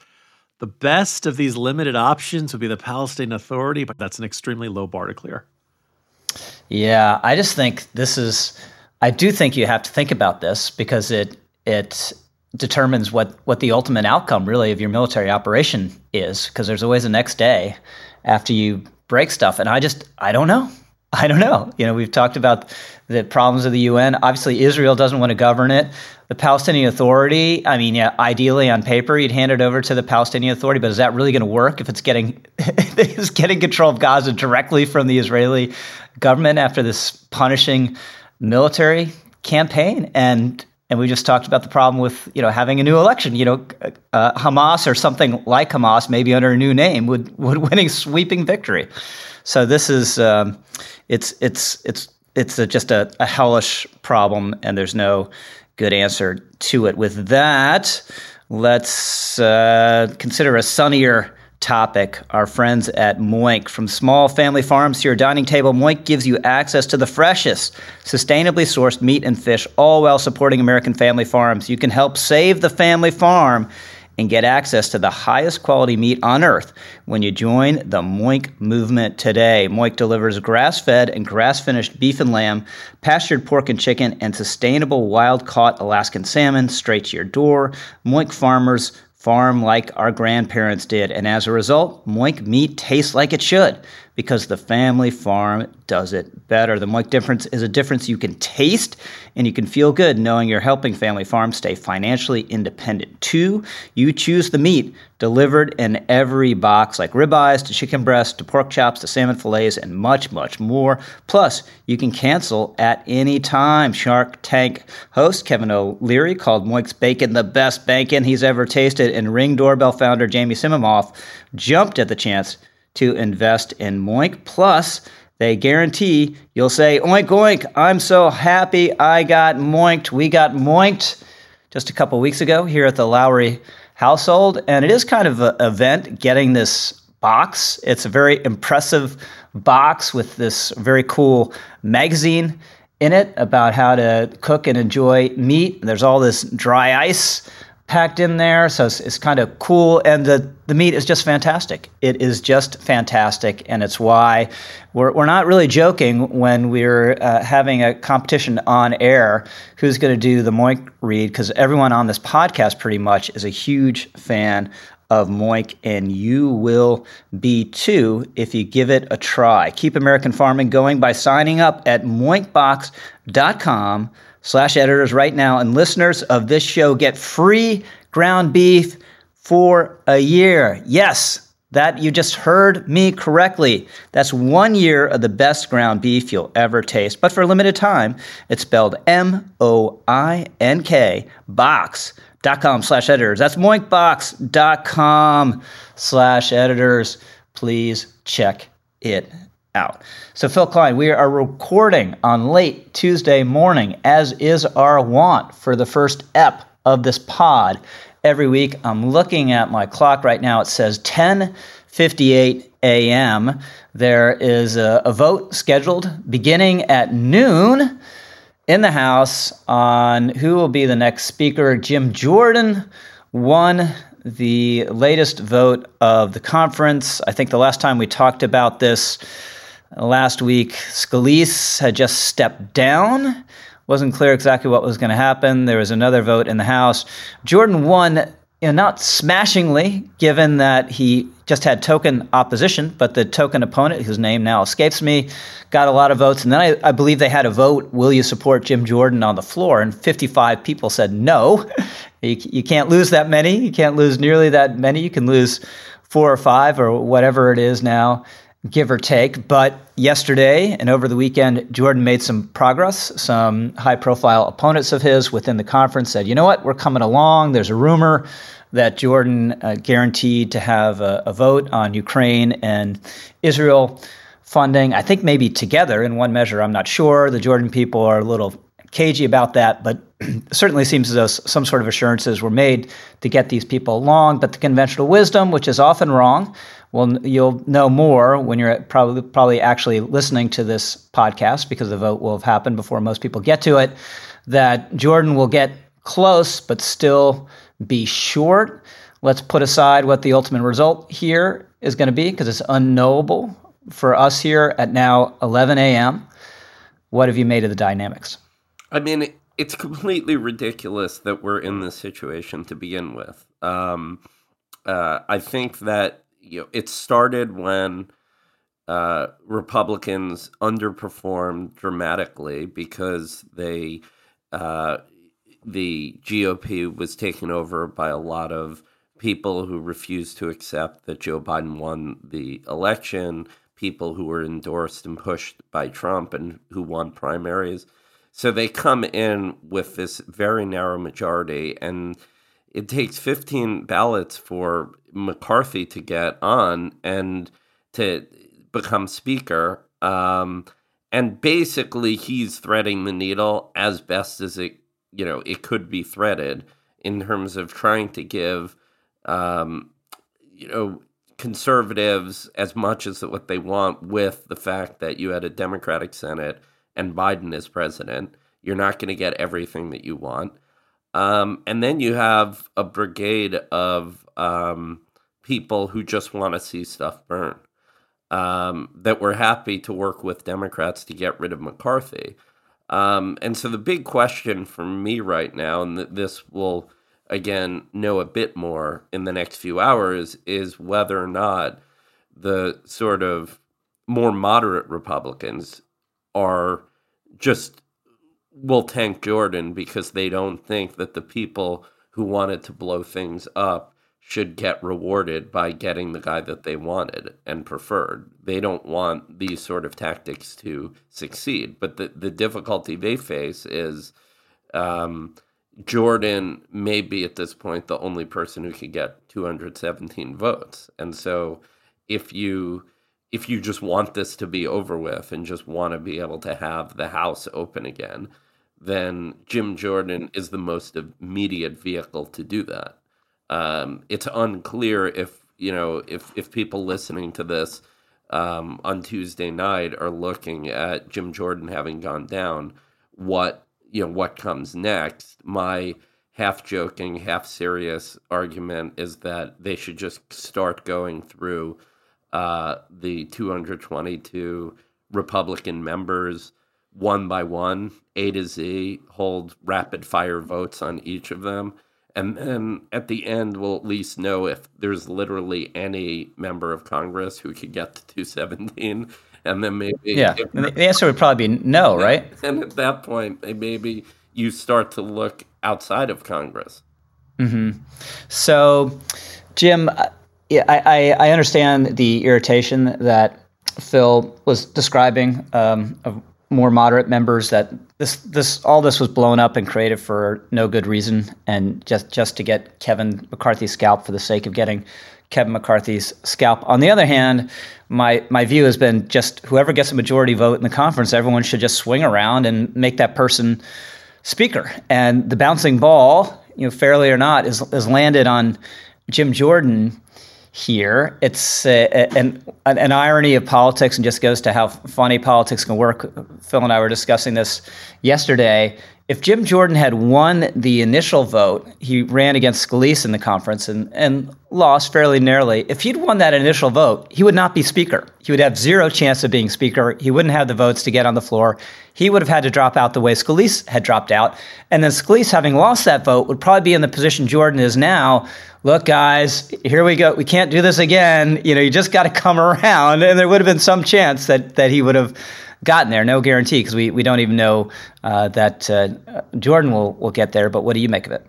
[SPEAKER 3] the best of these limited options would be the Palestinian Authority, but that's an extremely low bar to clear.
[SPEAKER 2] Yeah, I just think this is. I do think you have to think about this because it it determines what what the ultimate outcome really of your military operation is because there's always a next day after you break stuff and I just I don't know. [laughs] I don't know. You know, we've talked about the problems of the UN. Obviously, Israel doesn't want to govern it. The Palestinian Authority, I mean, yeah, ideally on paper, you'd hand it over to the Palestinian Authority, but is that really going to work if it's getting [laughs] it's getting control of Gaza directly from the Israeli government after this punishing military campaign? And and we just talked about the problem with you know having a new election. You know, uh, Hamas or something like Hamas, maybe under a new name, would [laughs] would winning sweeping victory. So this is um, it's it's it's it's a, just a, a hellish problem, and there's no good answer to it. With that, let's uh, consider a sunnier topic. Our friends at Moink. From small family farms to your dining table, Moink gives you access to the freshest, sustainably sourced meat and fish, all while supporting American family farms. You can help save the family farm and get access to the highest quality meat on earth when you join the Moink movement today. Moink delivers grass fed and grass finished beef and lamb, pastured pork and chicken, and sustainable wild caught Alaskan salmon straight to your door. Moink farmers farm like our grandparents did. And as a result, Moink meat tastes like it should because the family farm does it better. The Moink difference is a difference you can taste and you can feel good knowing you're helping family farms stay financially independent. Two, you choose the meat delivered in every box, like ribeyes to chicken breasts to pork chops to salmon fillets and much, much more. Plus, you can cancel at any time. Shark Tank host Kevin O'Leary called Moink's bacon the best bacon he's ever tasted, and Ring Doorbell founder Jamie Siminoff jumped at the chance to invest in Moink. Plus, they guarantee you'll say, oink, oink, I'm so happy I got moinked. We got moinked just a couple weeks ago here at the Lowry household. And it is kind of an event getting this box. It's a very impressive box with this very cool magazine in it about how to cook and enjoy meat. There's all this dry ice packed in there. So it's, it's kind of cool. And the, the meat is just fantastic. It is just fantastic. And it's why we're, we're not really joking when we're uh, having a competition on air who's going to do the Moink read, because everyone on this podcast pretty much is a huge fan of Moink, and you will be too if you give it a try. Keep American farming going by signing up at moinkbox.com slash editors right now. And listeners of this show get free ground beef for a year. Yes, that you just heard me correctly. That's one year of the best ground beef you'll ever taste. But for a limited time, it's spelled M O I N K box.com slash editors. That's moinkbox.com slash editors. Please check it out. So, Phil Klein, we are recording on late Tuesday morning, as is our wont for the first ep of this pod every week. I'm looking at my clock right now. It says 10:58 a.m. There is a, a vote scheduled beginning at noon in the House on who will be the next speaker. Jim Jordan won the latest vote of the conference. I think the last time we talked about this Last week, Scalise had just stepped down. Wasn't clear exactly what was going to happen. There was another vote in the House. Jordan won, you know, not smashingly, given that he just had token opposition, but the token opponent, whose name now escapes me, got a lot of votes. And then I, I believe they had a vote will you support Jim Jordan on the floor? And 55 people said no. you, you can't lose that many. You can't lose nearly that many. You can lose four or five or whatever it is now give or take. But yesterday and over the weekend, Jordan made some progress. Some high profile opponents of his within the conference said, you know what, we're coming along. There's a rumor that Jordan uh, guaranteed to have a, a, vote on Ukraine and Israel funding. I think maybe together in one measure. I'm not sure. The Jordan people are a little cagey about that, but [clears throat] certainly seems as though some sort of assurances were made to get these people along. But the conventional wisdom, which is often wrong, Well, you'll know more when you're probably probably actually listening to this podcast because the vote will have happened before most people get to it. That Jordan will get close, but still be short. Let's put aside what the ultimate result here is going to be because it's unknowable for us here at now 11 a.m. What have you made of the dynamics?
[SPEAKER 5] I mean, it's completely ridiculous that we're in this situation to begin with. Um, uh, I think that you know it started when uh, Republicans underperformed dramatically because they uh, the GOP was taken over by a lot of people who refused to accept that Joe Biden won the election, people who were endorsed and pushed by Trump and who won primaries. So they come in with this very narrow majority, and it takes 15 ballots for McCarthy to get on and to become speaker. Um, and basically, he's threading the needle as best as it you know it could be threaded in terms of trying to give um, you know conservatives as much as what they want with the fact that you had a Democratic Senate and Biden is president. You're not going to get everything that you want. Um, and then you have a brigade of um, people who just want to see stuff burn, um, that were happy to work with Democrats to get rid of McCarthy. Um, and so the big question for me right now, and this will again know a bit more in the next few hours, is whether or not the sort of more moderate Republicans are just will tank Jordan because they don't think that the people who wanted to blow things up should get rewarded by getting the guy that they wanted and preferred. They don't want these sort of tactics to succeed. But the, the difficulty they face is um, Jordan may be at this point the only person who could get 217 votes. And so if you if you just want this to be over with and just want to be able to have the house open again, then Jim Jordan is the most immediate vehicle to do that. Um, it's unclear if you know if if people listening to this um, on Tuesday night are looking at Jim Jordan having gone down, what you know what comes next. My half joking, half serious argument is that they should just start going through uh, the 222 Republican members one by one, A to Z, hold rapid fire votes on each of them. And then at the end we'll at least know if there's literally any member of Congress who could get to 217 and then maybe
[SPEAKER 2] yeah if, the answer would probably be no right?
[SPEAKER 5] and at that point maybe you start to look outside of Congress.
[SPEAKER 2] Mm-hmm. so Jim yeah, I, I understand the irritation that Phil was describing um, of more moderate members that this this all this was blown up and created for no good reason and just just to get Kevin McCarthy's scalp for the sake of getting Kevin McCarthy's scalp. On the other hand, my my view has been just whoever gets a majority vote in the conference, everyone should just swing around and make that person speaker. And the bouncing ball, you know, fairly or not, is is landed on Jim Jordan here. It's uh, an, an irony of politics and just goes to how funny politics can work. Phil and I were discussing this yesterday. If Jim Jordan had won the initial vote, he ran against Scalise in the conference and, and lost fairly narrowly. If he'd won that initial vote, he would not be speaker. He would have zero chance of being speaker. He wouldn't have the votes to get on the floor. He would have had to drop out the way Scalise had dropped out. And then Scalise, having lost that vote, would probably be in the position Jordan is now, look, guys, here we go. We can't do this again. You know, you just got to come around. And there would have been some chance that that he would have gotten there. No guarantee because we, we don't even know uh, that uh, Jordan will will get there. But what do you make of it?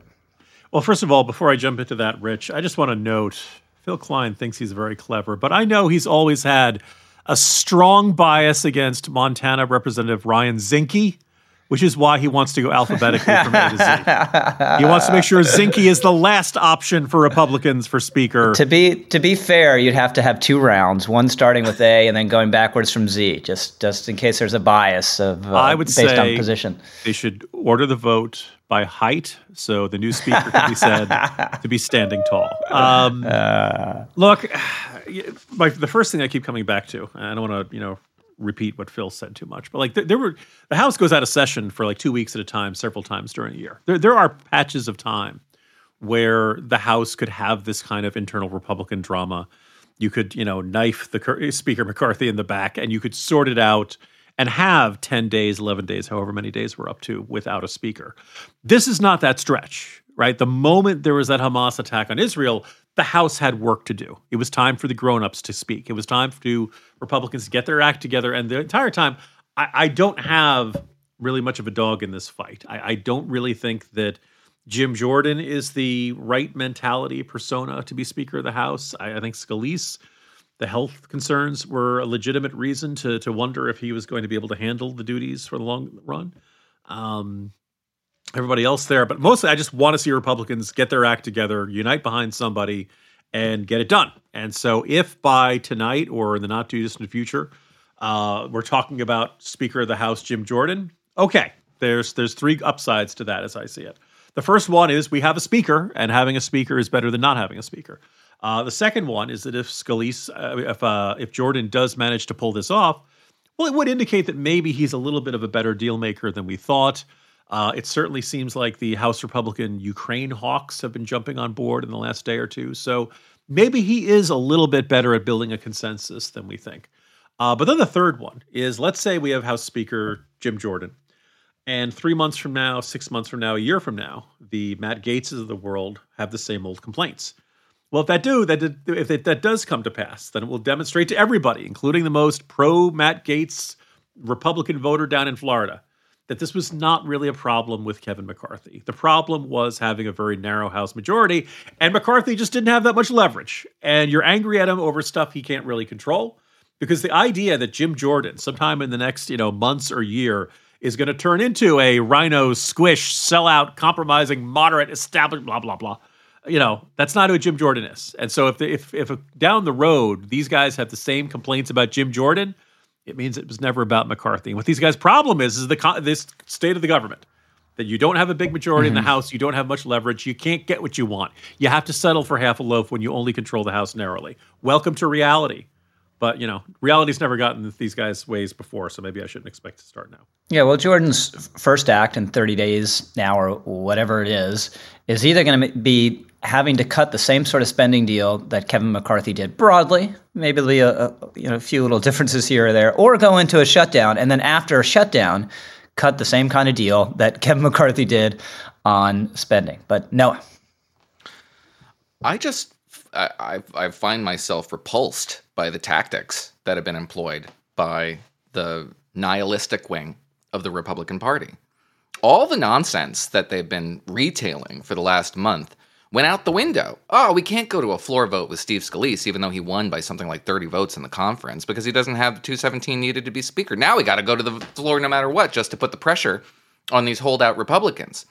[SPEAKER 3] Well, first of all, before I jump into that, Rich, I just want to note Phil Klein thinks he's very clever, but I know he's always had a strong bias against Montana Representative Ryan Zinke which is why he wants to go alphabetically from A to Z. He wants to make sure Zinke is the last option for Republicans for Speaker.
[SPEAKER 2] To be to be fair, you'd have to have two rounds, one starting with A and then going backwards from Z, just just in case there's a bias of uh,
[SPEAKER 3] I would
[SPEAKER 2] based
[SPEAKER 3] say
[SPEAKER 2] on position.
[SPEAKER 3] They should order the vote by height, so the new speaker can be said to be standing tall. Um, [laughs]
[SPEAKER 2] Uh.
[SPEAKER 3] look, my, the first thing I keep coming back to, and I don't want to, you know, repeat what Phil said too much, but like there, there were the House goes out of session for like two weeks at a time, several times during a year. There, there are patches of time where the House could have this kind of internal Republican drama. You could, you know, knife the Speaker McCarthy in the back, and you could sort it out and have 10 days, 11 days, however many days we're up to without a speaker. This is not that stretch, right? The moment there was that Hamas attack on Israel, the House had work to do. It was time for the grown-ups to speak. It was time for Republicans to get their act together. And the entire time, I, I don't have really much of a dog in this fight. I, I don't really think that Jim Jordan is the right mentality persona to be Speaker of the House. I, I think Scalise, the health concerns were a legitimate reason to to wonder if he was going to be able to handle the duties for the long run. Um, everybody else there, but mostly I just want to see Republicans get their act together, unite behind somebody, and get it done. And so, if by tonight or in the not too distant future, uh, we're talking about Speaker of the House Jim Jordan, okay, there's there's three upsides to that as I see it. The first one is we have a speaker, and having a speaker is better than not having a speaker. Uh, the second one is that if Scalise, uh, if uh, if Jordan does manage to pull this off, well, it would indicate that maybe he's a little bit of a better deal maker than we thought. Uh, it certainly seems like the House Republican Ukraine hawks have been jumping on board in the last day or two. So maybe he is a little bit better at building a consensus than we think. Uh, but then the third one is let's say we have House Speaker Jim Jordan. And three months from now, six months from now, a year from now, the Matt Gaetzes of the world have the same old complaints. Well, if that do that if it, that does come to pass, then it will demonstrate to everybody, including the most pro Matt Gaetz Republican voter down in Florida, that this was not really a problem with Kevin McCarthy. The problem was having a very narrow House majority, and McCarthy just didn't have that much leverage. And you're angry at him over stuff he can't really control, because the idea that Jim Jordan, sometime in the next you know months or year, is going to turn into a rhino squish, sellout, compromising, moderate, established, blah blah blah you know that's not who Jim Jordan is. And so if the, if if down the road these guys have the same complaints about Jim Jordan, it means it was never about McCarthy. And what these guys' problem is is the this state of the government that you don't have a big majority mm-hmm. in the House, you don't have much leverage, you can't get what you want. You have to settle for half a loaf when you only control the House narrowly. Welcome to reality. But you know, reality's never gotten these guys' ways before, so maybe I shouldn't expect to start now.
[SPEAKER 2] Yeah, well, Jordan's first act in 30 days now, or whatever it is, is either going to be having to cut the same sort of spending deal that Kevin McCarthy did broadly. Maybe there'll be a, a, you know a few little differences here or there, or go into a shutdown, and then after a shutdown, cut the same kind of deal that [laughs] Kevin McCarthy did on spending. But no,
[SPEAKER 4] I just I, I find myself repulsed by the tactics that have been employed by the nihilistic wing of the Republican Party. All the nonsense that they've been retailing for the last month went out the window. Oh, we can't go to a floor vote with Steve Scalise, even though he won by something like 30 votes in the conference because he doesn't have the 217 needed to be speaker. Now we got to go to the floor no matter what just to put the pressure on these holdout Republicans.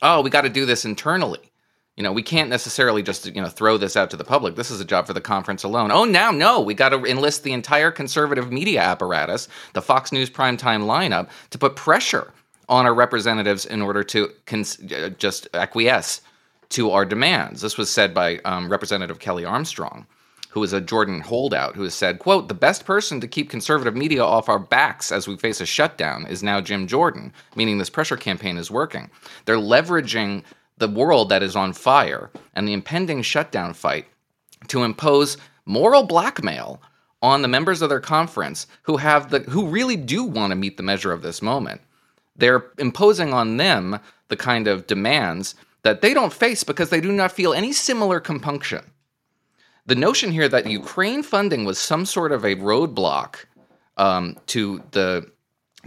[SPEAKER 4] Oh, we got to do this internally. You know, we can't necessarily just, you know, throw this out to the public. This is a job for the conference alone. Oh, now, no, we got to enlist the entire conservative media apparatus, the Fox News primetime lineup, to put pressure on our representatives in order to cons- uh, just acquiesce to our demands. This was said by um, Representative Kelly Armstrong, who is a Jordan holdout, who has said, quote, the best person to keep conservative media off our backs as we face a shutdown is now Jim Jordan, meaning this pressure campaign is working. They're leveraging the world that is on fire and the impending shutdown fight to impose moral blackmail on the members of their conference who have the who really do want to meet the measure of this moment. They're imposing on them the kind of demands that they don't face because they do not feel any similar compunction. The notion here that Ukraine funding was some sort of a roadblock um, to the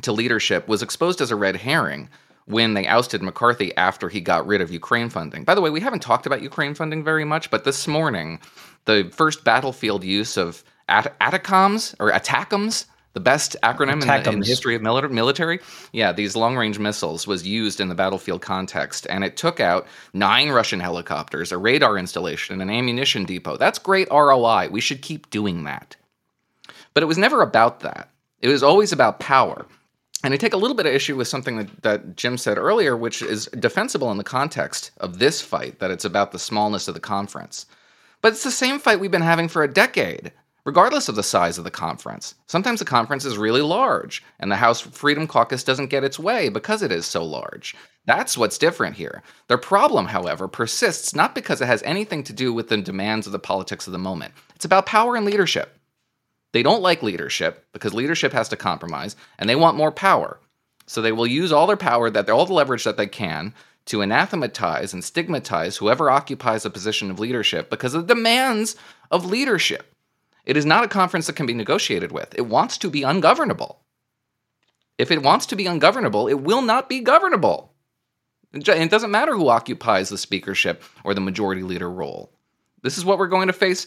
[SPEAKER 4] to leadership was exposed as a red herring when they ousted McCarthy after he got rid of Ukraine funding. By the way, we haven't talked about Ukraine funding very much, but this morning, the first battlefield use of at- ATACMS or ATACMS The best acronym in the, in the history of military? Yeah, these long range missiles was used in the battlefield context, and it took out nine Russian helicopters, a radar installation, and an ammunition depot. That's great ROI. We should keep doing that. But it was never about that. It was always about power. And I take a little bit of issue with something that, that Jim said earlier, which is defensible in the context of this fight, that it's about the smallness of the conference. But it's the same fight we've been having for a decade, regardless of the size of the conference. Sometimes the conference is really large, and the House Freedom Caucus doesn't get its way because it is so large. That's what's different here. Their problem, however, persists not because it has anything to do with the demands of the politics of the moment. It's about power and leadership. They don't like leadership because leadership has to compromise, and they want more power. So they will use all their power, that all the leverage that they can, to anathematize and stigmatize whoever occupies a position of leadership because of the demands of leadership. It is not a conference that can be negotiated with. It wants to be ungovernable. If it wants to be ungovernable, it will not be governable. It doesn't matter who occupies the speakership or the majority leader role. This is what we're going to face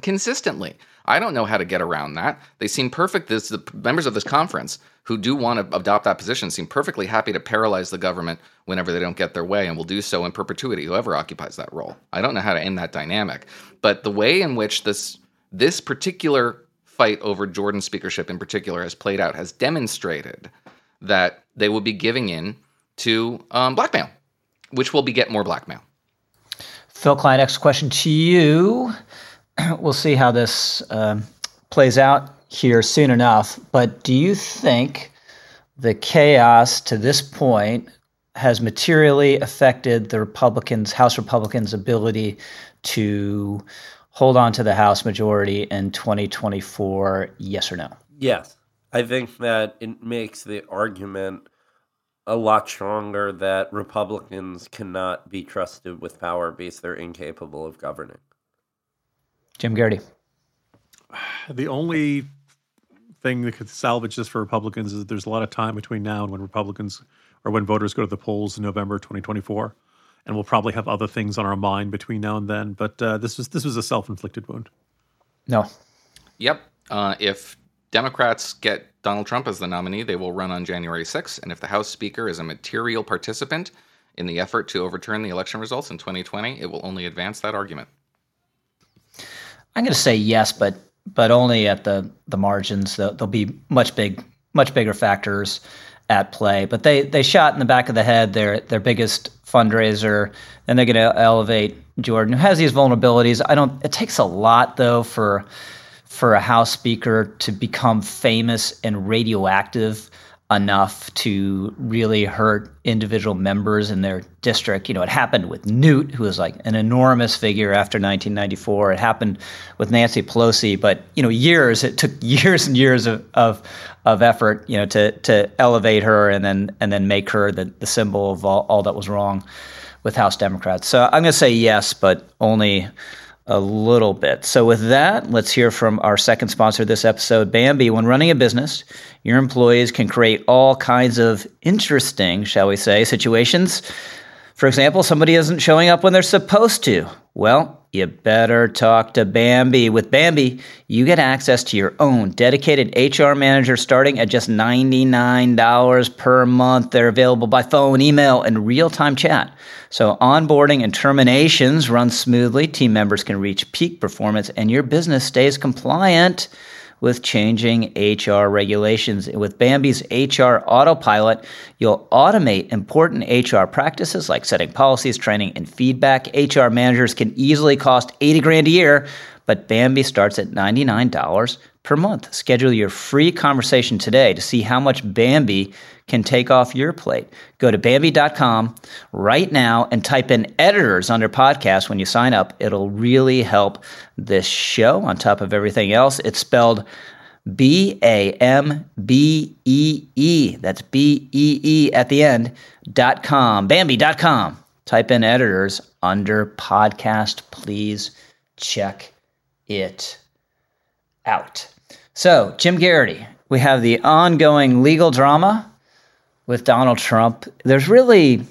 [SPEAKER 4] consistently. I don't know how to get around that. They seem perfect. This the members of this conference who do want to adopt that position seem perfectly happy to paralyze the government whenever they don't get their way, and will do so in perpetuity. Whoever occupies that role, I don't know how to end that dynamic. But the way in which this this particular fight over Jordan's speakership in particular has played out has demonstrated that they will be giving in to um, blackmail, which will beget more blackmail.
[SPEAKER 2] Phil Klein, next question to you. [clears throat] We'll see how this um, plays out here soon enough. But do you think the chaos to this point has materially affected the Republicans, House Republicans' ability to hold on to the House majority in 2024? Yes or no?
[SPEAKER 5] Yes. I think that it makes the argument a lot stronger that Republicans cannot be trusted with power because they're incapable of governing.
[SPEAKER 2] Jim Geraghty.
[SPEAKER 3] The only thing that could salvage this for Republicans is that there's a lot of time between now and when Republicans or when voters go to the polls in November 2024, and we'll probably have other things on our mind between now and then. But uh, this was this was a self-inflicted wound.
[SPEAKER 2] No.
[SPEAKER 4] Yep. Uh, if Democrats get Donald Trump as the nominee, they will run on January 6th. And if the House Speaker is a material participant in the effort to overturn the election results in 2020, it will only advance that argument.
[SPEAKER 2] I'm going to say yes, but but only at the the margins. There'll, there'll be much big, much bigger factors at play. But they they shot in the back of the head their their biggest fundraiser, and they're going to elevate Jordan, who has these vulnerabilities. I don't. It takes a lot though for for a House Speaker to become famous and radioactive enough to really hurt individual members in their district. You know, it happened with Newt, who was like an enormous figure after 1994. It happened with Nancy Pelosi, but you know, years. It took [laughs] years and years of of, of effort, you know, to to elevate her and then and then make her the, the symbol of all, all that was wrong with House Democrats. So I'm going to say yes, but only a little bit. So, with that, let's hear from our second sponsor this episode, Bambee. When running a business, your employees can create all kinds of interesting, shall we say, situations. For example, somebody isn't showing up when they're supposed to. Well, you better talk to Bambee. With Bambee, you get access to your own dedicated HR manager starting at just $99 per month. They're available by phone, email, and real time chat. So onboarding and terminations run smoothly. Team members can reach peak performance, and your business stays compliant with changing HR regulations. With Bambee's HR Autopilot, you'll automate important HR practices like setting policies, training, and feedback. HR managers can easily cost 80 grand a year, but Bambee starts at $99 per month. Schedule your free conversation today to see how much Bambee can take off your plate. Go to Bambee.com right now and type in editors under podcast when you sign up. It'll really help this show on top of everything else. It's spelled B A M B E E. That's B E E at the end. Dot com. Bambee.com. Type in editors under podcast. Please check it out. So, Jim Geraghty, we have the ongoing legal drama with Donald Trump. There's really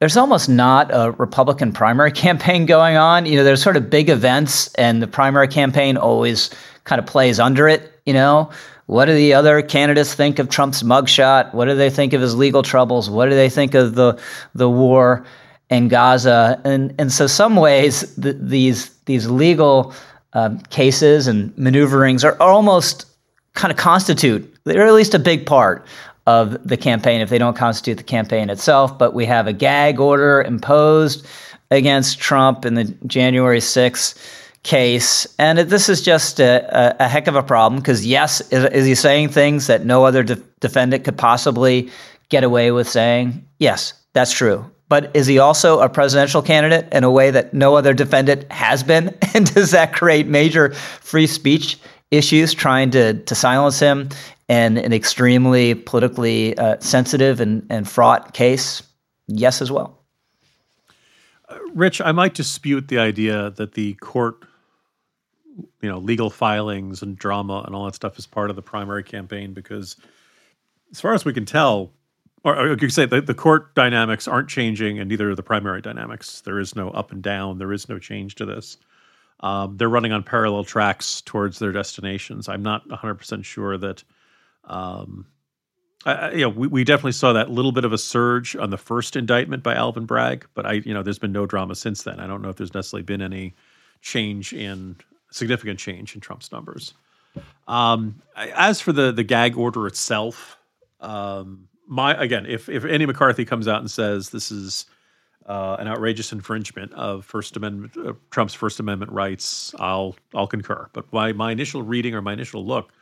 [SPEAKER 2] there's almost not a Republican primary [laughs] campaign going on. You know, there's sort of big events and the primary campaign always kind of plays under it, you know. What do the other candidates think of Trump's mugshot? What do they think of his legal troubles? What do they think of the the war in Gaza? And and so some ways the, these these legal um, cases and maneuverings are, are almost kind of constitute, or at least a big part of the campaign if they don't constitute the campaign itself. But we have a gag order imposed against Trump in the January 6th case. And this is just a, a, a heck of a problem because, yes, is, is, he saying things that no other de- defendant could possibly get away with saying? Yes, that's true. But is he also a presidential candidate in a way that no other defendant has been? [laughs] And does that create major free speech issues trying to, to silence him in an extremely politically uh, sensitive and, and fraught case? Yes, as well.
[SPEAKER 3] Rich, I might dispute the idea that the court, you know, legal filings and drama and all that stuff is part of the primary campaign because, as far as we can tell, or, or you could say the, the court dynamics aren't changing and neither are the primary dynamics. There is no up and down, there is no change to this. Um, they're running on parallel tracks towards their destinations. I'm not 100% sure that um, I, you know, we, we definitely saw that little bit of a surge on the first indictment by Alvin Bragg, but I, you know, there's been no drama since then. I don't know if there's necessarily been any change in significant change in Trump's numbers. Um, as for the the gag order itself, um, my again, if if Andy McCarthy comes out and says this is uh, an outrageous infringement of First Amendment uh, Trump's First Amendment rights, I'll I'll concur. But my my initial reading or my initial look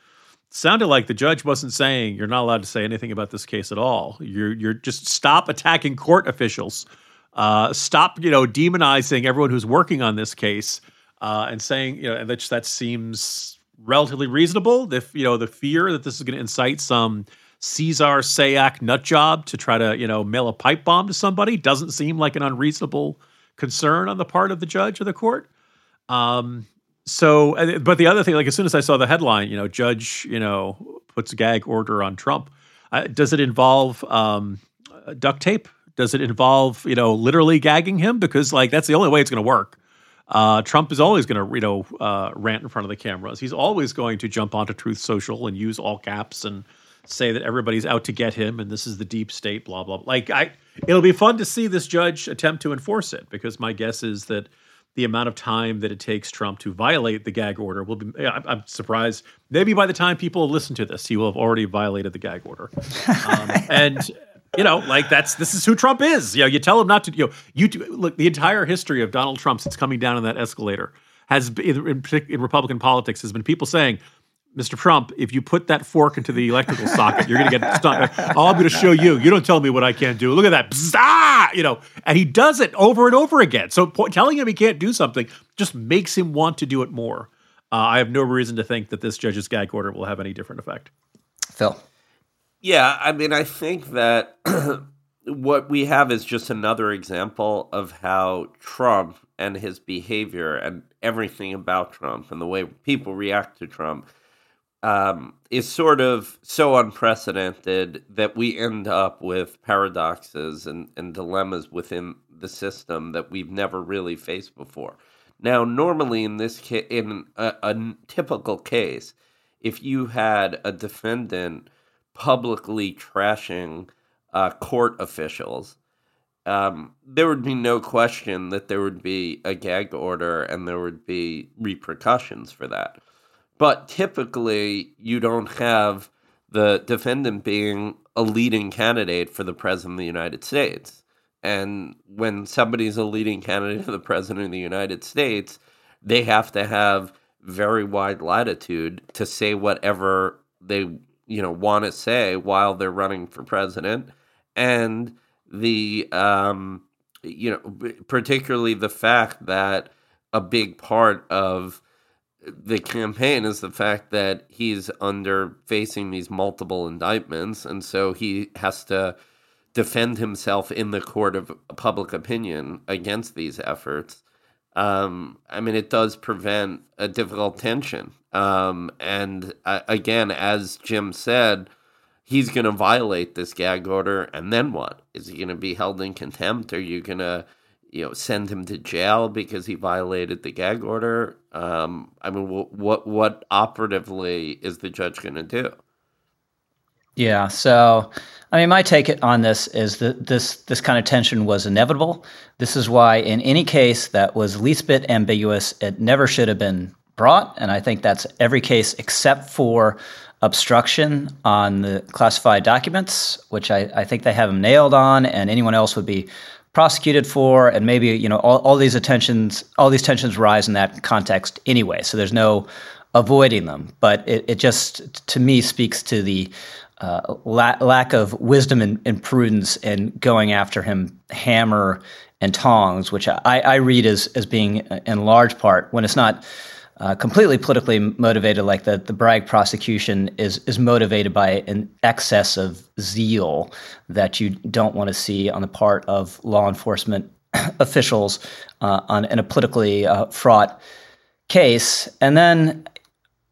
[SPEAKER 3] sounded like the judge wasn't saying you're not allowed to say anything about this case at all. You're you're just stop attacking court officials. Uh, stop, you know, demonizing everyone who's working on this case uh, and saying, you know, that that seems relatively reasonable. If you know the fear that this is going to incite some Cesar Sayoc nut job to try to, you know, mail a pipe bomb to somebody doesn't seem like an unreasonable concern on the part of the judge or the court. Um, so, but the other thing, like as soon as I saw the headline, you know, judge, you know, puts a gag order on Trump. Uh, does it involve um, duct tape? Does it involve, you know, literally gagging him? Because like that's the only way it's going to work. Uh, Trump is always going to, you know, uh, rant in front of the cameras. He's always going to jump onto Truth Social and use all caps and say that everybody's out to get him and this is the deep state. Blah blah. blah. Like I, it'll be fun to see this judge attempt to enforce it because my guess is that the amount of time that it takes Trump to violate the gag order will be. I'm surprised. Maybe by the time people listen to this, he will have already violated the gag order. Um, [laughs] and you know, like that's this is who Trump is. You know, you tell him not to. You know, you do, look. The entire history of Donald Trump since coming down on that escalator has been in, in Republican politics has been people saying Mr. Trump, if you put that fork into the electrical socket, you're going to get stuck. Oh, I'm going to show you. You don't tell me what I can't do. Look at that. Bzah! You know, and he does it over and over again. So po- telling him he can't do something just makes him want to do it more. Uh, I have no reason to think that this judge's gag order will have any different effect.
[SPEAKER 2] Phil.
[SPEAKER 5] Yeah, I mean, I think that [clears throat] what we have is just another example of how Trump and his behavior and everything about Trump and the way people react to Trump – um, is sort of so unprecedented that we end up with paradoxes and, and dilemmas within the system that we've never really faced before. Now, normally in this ca- in a, a typical case, if you had a defendant publicly trashing uh, court officials, um, there would be no question that there would be a gag order and there would be repercussions for that. But typically, you don't have the defendant being a leading candidate for the president of the United States. And when somebody's a leading candidate for the president of the United States, they have to have very wide latitude to say whatever they you know want to say while they're running for president and the um you know particularly the fact that a big part of the campaign is the fact that he's under facing these multiple indictments, and so he has to defend himself in the court of public opinion against these efforts. Um, I mean, it does prevent a difficult tension. Um, and uh, again, as Jim said, he's going to violate this gag order, and then what? Is he going to be held in contempt? Are you going to you know send him to jail because he violated the gag order? Um, I mean, what what, what operatively is the judge going to do?
[SPEAKER 2] Yeah. So, I mean, my take on this is that this this kind of tension was inevitable. This is why, in any case that was least bit ambiguous, it never should have been brought. And I think that's every case except for obstruction on the classified documents, which I, I think they have them nailed on, and anyone else would be prosecuted for. And maybe you know all, all these attentions, all these tensions rise in that context anyway. So there's no avoiding them. But it, it just to me speaks to the uh, la- lack of wisdom and, and, prudence in going after him hammer and tongs, which I, I read as, as being in large part when it's not uh, completely politically motivated, like the, the Bragg prosecution is, is motivated by an excess of zeal that you don't want to see on the part of law enforcement [clears throat] officials uh, on, in a politically uh, fraught case. And then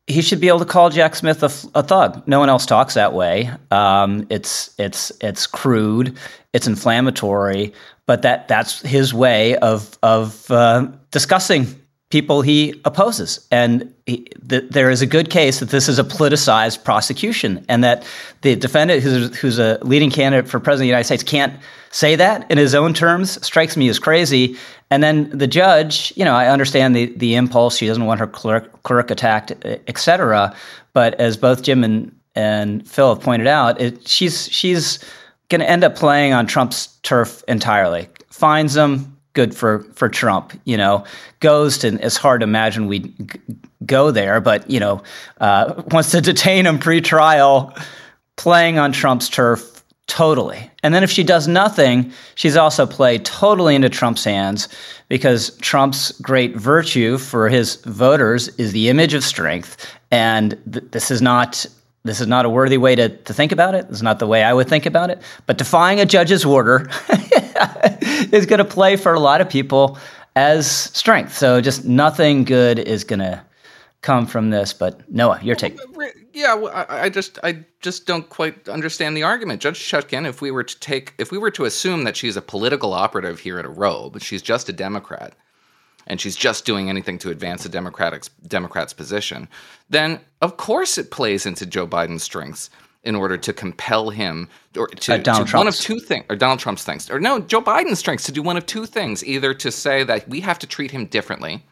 [SPEAKER 2] he should be able to call Jack Smith a, a thug. No one else talks that way. Um, it's it's it's crude. It's inflammatory. But that that's his way of of uh, discussing people he opposes. And he, th- there is a good case that this is a politicized prosecution, and that the defendant, who's, who's a leading candidate for president of the United States, can't say that in his own terms. Strikes me as crazy. And then the judge, you know, I understand the the impulse; she doesn't want her clerk, clerk attacked, et cetera. But as both Jim and and Phil have pointed out, it, she's she's going to end up playing on Trump's turf entirely. Finds him, good for for Trump. You know, Ghost, and it's hard to imagine we'd go there, but you know, uh, wants to detain him pre-trial, playing on Trump's turf totally. And then if she does nothing, she's also played totally into Trump's hands because Trump's great virtue for his voters is the image of strength, and th- this is not this is not a worthy way to, to think about it. This is not the way I would think about it. But defying a judge's order [laughs] is going to play for a lot of people as strength. So just nothing good is going to come from this. But Noah, your take.
[SPEAKER 4] Yeah, I, I, just I just don't quite understand the argument, Judge Chutkan. If we were to take, if we were to assume that she's a political operative here at a row, but she's just a Democrat, and she's just doing anything to advance the Democratic Democrats' position, then of course it plays into Joe Biden's strengths in order to compel him or to, uh, to one of two things or Donald Trump's things or no Joe Biden's strengths to do one of two things either to say that we have to treat him differently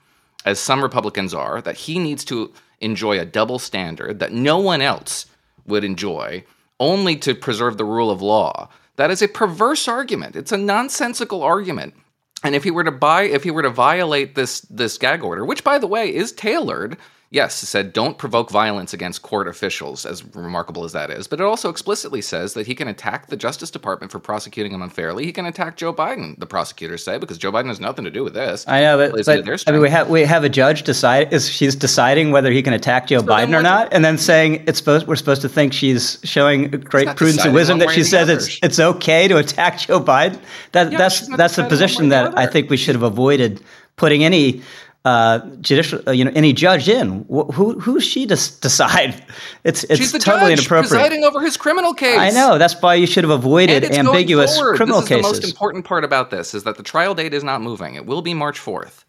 [SPEAKER 4] as some Republicans are that he needs to enjoy a double standard that no one else would enjoy only to preserve the rule of law. That is a perverse argument. It's a nonsensical argument and if he were to buy, if he were to violate this this gag order, which by the way is tailored yes, said don't provoke violence against court officials, as remarkable as that is. But it also explicitly says that he can attack the Justice Department for prosecuting him unfairly. He can attack Joe Biden, the prosecutors say, because Joe Biden has nothing to do with this.
[SPEAKER 2] I know, but, but I mean, we have we have a judge decide is she's deciding whether he can attack Joe so Biden or not, and then saying it's supposed we're supposed to think she's showing great prudence and wisdom that she says it's it's okay to attack Joe Biden. That yeah, that's that's the position that I think we should have avoided putting any uh, judicial, uh, you know, any judge in. Who who's she to decide? [laughs] It's it's
[SPEAKER 4] She's the
[SPEAKER 2] totally
[SPEAKER 4] judge
[SPEAKER 2] inappropriate.
[SPEAKER 4] Presiding over his criminal case.
[SPEAKER 2] I know. That's why you should have avoided ambiguous criminal
[SPEAKER 4] this
[SPEAKER 2] is cases.
[SPEAKER 4] The most important part about this is that the trial date is not moving. It will be March fourth.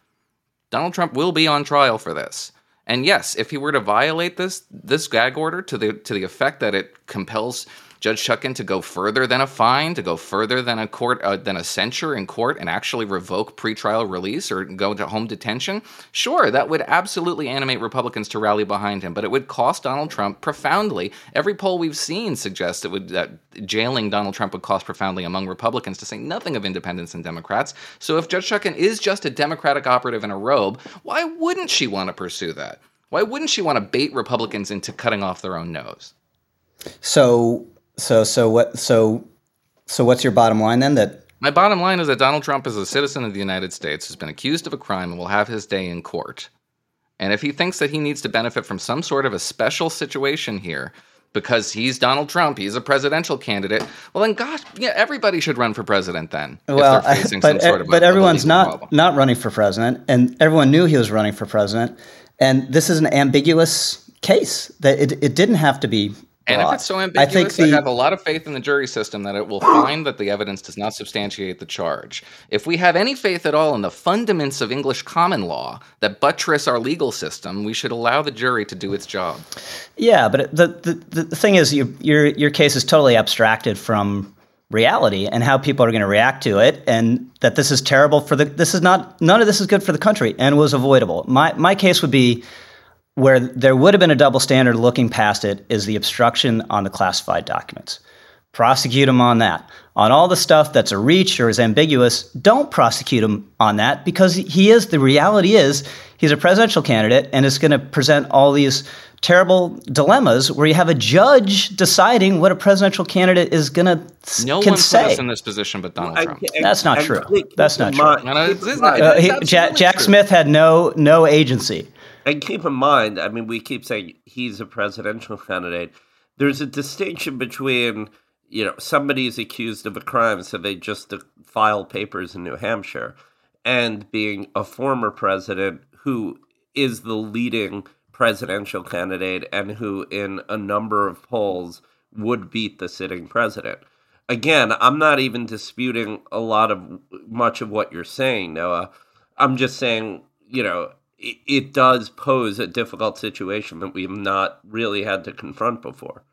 [SPEAKER 4] Donald Trump will be on trial for this. And yes, if he were to violate this this gag order to the to the effect that it compels Judge Chutkan to go further than a fine, to go further than a court uh, than a censure in court, and actually revoke pretrial release or go to home detention. Sure, that would absolutely animate Republicans to rally behind him, but it would cost Donald Trump profoundly. Every poll we've seen suggests it would that jailing Donald Trump would cost profoundly among Republicans, to say nothing of independents and Democrats. So if Judge Chutkan is just a Democratic operative in a robe, why wouldn't she want to pursue that? Why wouldn't she want to bait Republicans into cutting off their own nose?
[SPEAKER 2] So so so what so so what's your bottom line then that
[SPEAKER 4] my bottom line is that Donald Trump is a citizen of the United States who's been accused of a crime and will have his day in court. And if he thinks that he needs to benefit from some sort of a special situation here because he's Donald Trump, he's a presidential candidate, well then gosh, yeah, everybody should run for president then.
[SPEAKER 2] Well, [laughs] but, sort of but a, everyone's not problem. not running for president and everyone knew he was running for president and this is an ambiguous case that it, it didn't have to be
[SPEAKER 4] And if it's so
[SPEAKER 2] I think
[SPEAKER 4] ambiguous, I, have a lot of faith in the jury system that it will find that the evidence does not substantiate the charge. If we have any faith at all in the fundaments of English common law that buttress our legal system, we should allow the jury to do its job.
[SPEAKER 2] Yeah, but the the, the thing is, your your your case is totally abstracted from reality and how people are going to react to it, and that this is terrible for the. This is not. None of this is good for the country, and was avoidable. My my case would be where there would have been a double standard looking past it is the obstruction on the classified documents. Prosecute him on that. On all the stuff that's a reach or is ambiguous, don't prosecute him on that because he is, the reality is, he's a presidential candidate and is going to present all these terrible dilemmas where you have a judge deciding what a presidential candidate is going to
[SPEAKER 4] No
[SPEAKER 2] can
[SPEAKER 4] one put
[SPEAKER 2] say.
[SPEAKER 4] us in this position but Donald
[SPEAKER 5] I-
[SPEAKER 4] Trump.
[SPEAKER 5] I-
[SPEAKER 2] That's not
[SPEAKER 5] I-
[SPEAKER 2] true.
[SPEAKER 5] keep
[SPEAKER 2] That's not true.
[SPEAKER 5] mind-
[SPEAKER 4] No, no,
[SPEAKER 5] keep
[SPEAKER 4] it's-
[SPEAKER 5] in
[SPEAKER 4] it's not.
[SPEAKER 5] mind-
[SPEAKER 2] Uh, he- Jack, Jack
[SPEAKER 4] true.
[SPEAKER 2] Smith had no no agency.
[SPEAKER 5] And keep in mind, I mean, we keep saying he's a presidential candidate. There's a distinction between, you know, somebody's accused of a crime, so they just file papers in New Hampshire, and being a former president who is the leading presidential candidate and who, in a number of polls, would beat the sitting president. Again, I'm not even disputing a lot of much of what you're saying, Noah. I'm just saying, you know, it, does pose a difficult situation that we've not really had to confront before.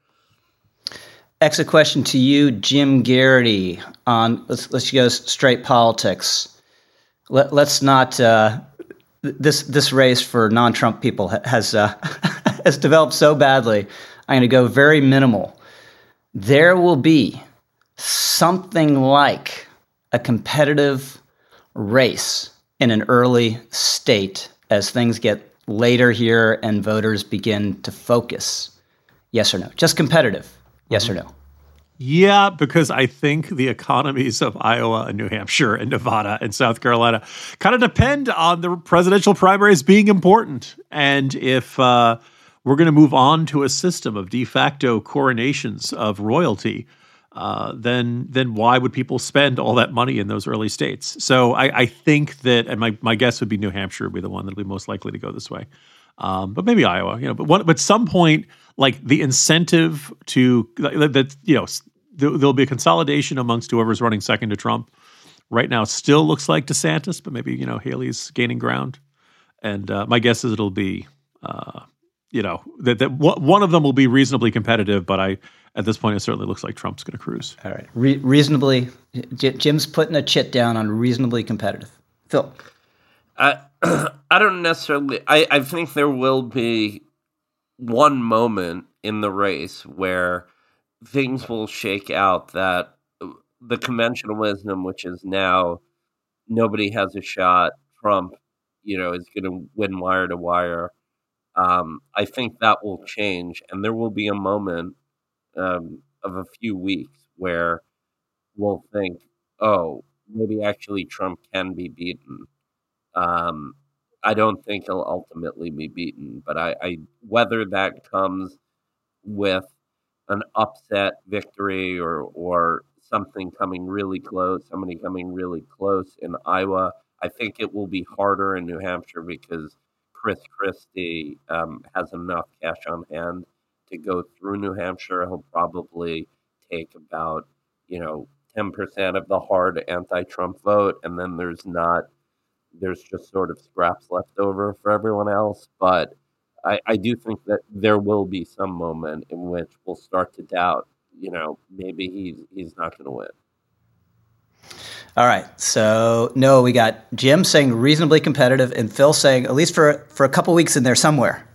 [SPEAKER 2] Exit question to you, Jim Geraghty. On let's let's go straight politics. Let, let's not. Uh, this this race for non-Trump people has uh, [laughs] has developed so badly. I'm going to go very minimal. There will be something like a competitive race in an early state as things get later here and voters begin to focus. Yes or no? Just competitive. Yes or no?
[SPEAKER 3] Yeah, because I think the economies of Iowa and New Hampshire and Nevada and South Carolina kind of depend on the presidential primaries being important. And if uh, we're going to move on to a system of de facto coronations of royalty, uh, then then why would people spend all that money in those early states? So I, I think that, and my, my guess would be New Hampshire would be the one that'll be most likely to go this way, um, but maybe Iowa. You know, but one, but some point, like the incentive to that, that you know there, there'll be a consolidation amongst whoever's running second to Trump. Right now, still looks like DeSantis, but maybe you know Haley's gaining ground, and uh, my guess is it'll be. Uh, you know that that one one of them will be reasonably competitive, but I at this point it certainly looks like Trump's going to cruise.
[SPEAKER 2] All right. Re- reasonably, J- Jim's putting a chit down on reasonably competitive. Phil.
[SPEAKER 5] I [clears throat] I don't necessarily. I I think there will be one moment in the race where things will shake out that uh, the conventional wisdom, which is now nobody has a shot, Trump, you know, is going to win wire to wire. Um, I think that will change, and there will be a moment um, of a few weeks where we'll think, oh, maybe actually Trump can be beaten. Um, I don't think he'll ultimately be beaten, but I, I whether that comes with an upset victory or or something coming really close, somebody coming really close in Iowa. I think it will be harder in New Hampshire because Chris Christie um, has enough cash on hand to go through New Hampshire. He'll probably take about you know ten percent of the hard anti-Trump vote, and then there's not there's just sort of scraps left over for everyone else. But I, I do think that there will be some moment in which we'll start to doubt, you know, maybe he's he's not going to win.
[SPEAKER 2] All right. So, no, we got Jim saying reasonably competitive and Phil saying at least for for a couple weeks in there somewhere.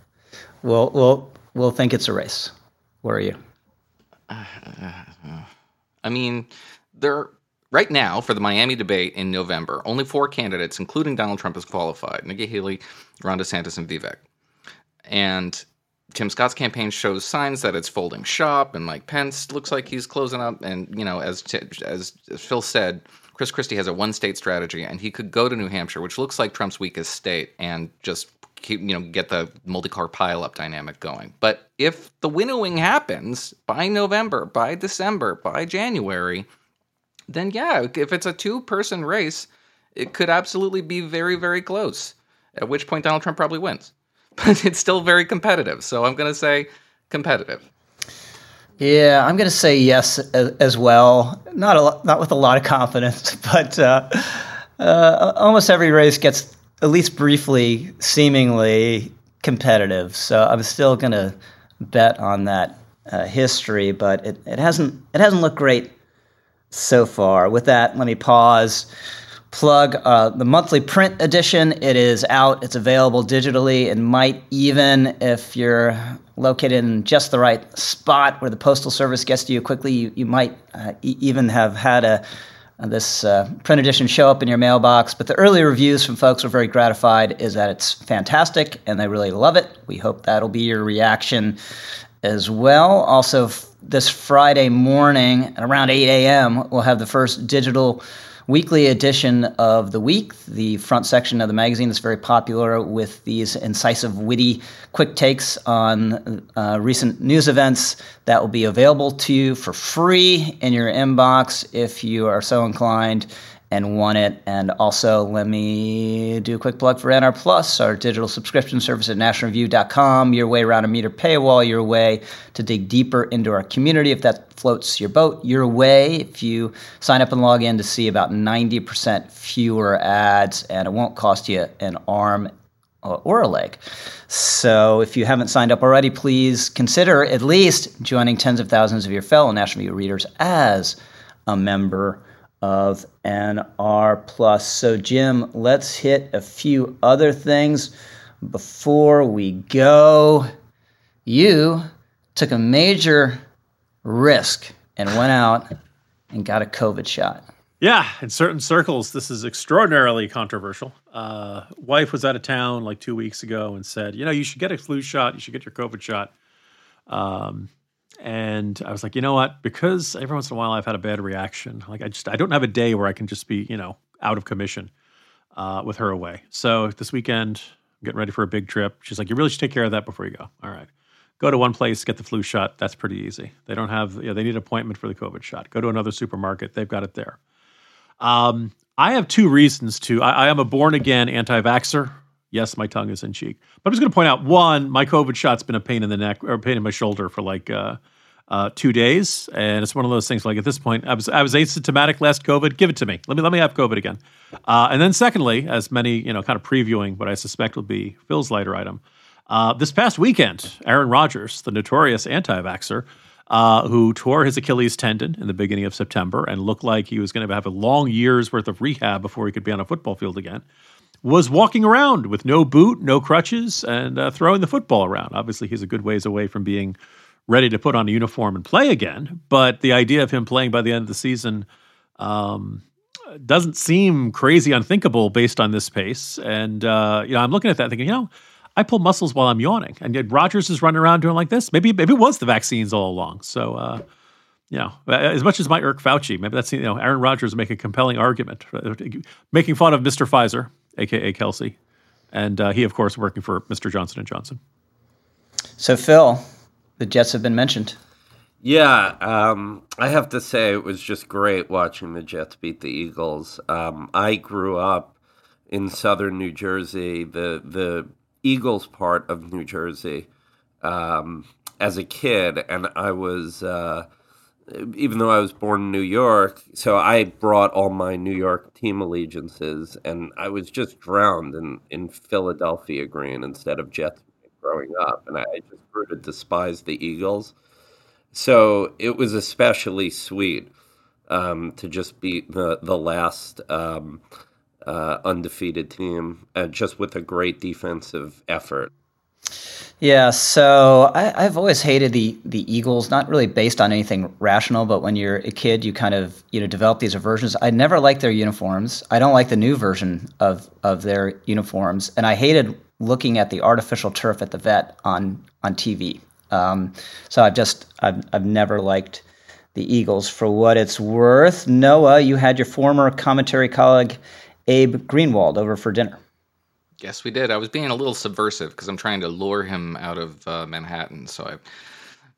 [SPEAKER 2] We'll we'll we'll think it's a race. Where are you?
[SPEAKER 4] I mean, there right now for the Miami debate in November, only four candidates, including Donald Trump, has qualified: Nikki Haley, Ron DeSantis, and Vivek. And Tim Scott's campaign shows signs that it's folding shop, and Mike Pence looks like he's closing up. And you know, as as, as Phil said, Chris Christie has a one-state strategy, and he could go to New Hampshire, which looks like Trump's weakest state, and just keep you know get the multi-car pile-up dynamic going. But if the winnowing happens by November, by December, by January, then yeah, if it's a two-person race, it could absolutely be very, very close. At which point Donald Trump probably wins, [laughs] but it's still very competitive. So I'm going to say competitive.
[SPEAKER 2] Yeah, I'm going to say yes as, well. Not a not with a lot of confidence, [laughs] but uh, uh, almost every race gets at least briefly, seemingly competitive. So I'm still going to bet on that uh, history, but it, it hasn't it hasn't looked great so far. With that, let me pause. Plug uh, the monthly print edition. It is out. It's available digitally, and might even, if you're located in just the right spot where the postal service gets to you quickly, you, you might uh, e- even have had a this uh, print edition show up in your mailbox. But the early reviews from folks were very gratified. Is that it's fantastic and they really love it. We hope that'll be your reaction as well. Also, f- this Friday morning at around 8 a.m., we'll have the first digital weekly edition of The Week, the front section of the magazine that's very popular with these incisive, witty, quick takes on uh, recent news events that will be available to you for free in your inbox if you are so inclined and want it. And also, let me do a quick plug for NR Plus, our digital subscription service at nationalreview.com. Your way around a meter paywall, your way to dig deeper into our community if that floats your boat. Your way if you sign up and log in to see about 90% fewer ads, and it won't cost you an arm uh, or a leg. So if you haven't signed up already, please consider at least joining tens of thousands of your fellow National Review readers as a member of NR Plus. So, Jim, let's hit a few other things before we go. You took a major risk and went out and got a COVID shot.
[SPEAKER 3] Yeah, in certain circles, this is extraordinarily controversial. Uh, wife was out of town like two weeks ago and said, you know, you should get a flu shot, you should get your COVID shot. Um, and I was like, you know what? Because every once in a while I've had a bad reaction. Like I just I don't have a day where I can just be you know out of commission uh, with her away. So this weekend I'm getting ready for a big trip. She's like, you really should take care of that before you go. All right. Go to one place, get the flu shot. That's pretty easy. They don't have, you know, they need an appointment for the COVID shot. Go to another supermarket. They've got it there. Um, I have two reasons to. I, I am a born again anti vaxxer. Yes, my tongue is in cheek. But I'm just going to point out one, my COVID shot's been a pain in the neck or a pain in my shoulder for like uh, uh, two days, and it's one of those things. Like at this point, I was I was asymptomatic last COVID. Give it to me. Let me let me have COVID again. Uh, and then secondly, as many you know, kind of previewing what I suspect will be Phil's lighter item. Uh, this past weekend, Aaron Rodgers, the notorious anti-vaxxer, uh, who tore his Achilles tendon in the beginning of September and looked like he was going to have a long year's worth of rehab before he could be on a football field again was walking around with no boot, no crutches, and uh, throwing the football around. Obviously, he's a good ways away from being ready to put on a uniform and play again. But the idea of him playing by the end of the season um, doesn't seem crazy unthinkable based on this pace. And uh, you know, I'm looking at that thinking, you know, I pull muscles while I'm yawning, and yet Rodgers is running around doing like this. Maybe maybe it was the vaccines all along. So. Uh, you know, as much as my irk Fauci, maybe that's you know, Aaron Rodgers make a compelling argument, making fun of Mr. Pfizer, aka Kelce, and uh, he, of course, working for Mr. Johnson and Johnson.
[SPEAKER 2] So, Phil, the Jets have been mentioned.
[SPEAKER 5] Yeah, um, I have to say it was just great watching the Jets beat the Eagles. Um, I grew up in southern New Jersey, the the Eagles part of New Jersey, um, as a kid, and I was. Uh, even though I was born in New York, so I brought all my New York team allegiances, and I was just drowned in, in Philadelphia green instead of Jets growing up, and I just grew to despise the Eagles. So it was especially sweet um, to just beat the the last um, uh, undefeated team, uh, just with a great defensive effort.
[SPEAKER 2] Yeah, so I, have always hated the the Eagles, not really based on anything rational, but when you're a kid, you kind of you know develop these aversions. I never liked their uniforms. I don't like the new version of of their uniforms, and I hated looking at the artificial turf at the vet on on TV. Um, so I've just I've I've never liked the Eagles for what it's worth. Noah, you had your former commentary colleague Abe Greenwald over for dinner.
[SPEAKER 4] Yes, we did. I was being a little subversive because I'm trying to lure him out of uh, Manhattan. So I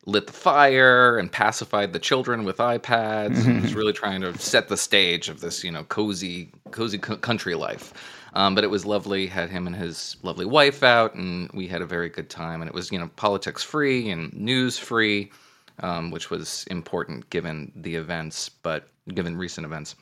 [SPEAKER 4] lit the fire and pacified the children with iPads. Mm-hmm. was [laughs] really trying to set the stage of this, you know, cozy, cozy country life. Um, but it was lovely. Had him and his lovely wife out, and we had a very good time. And it was, you know, politics free and news free. um, which was important given the events, but given recent events.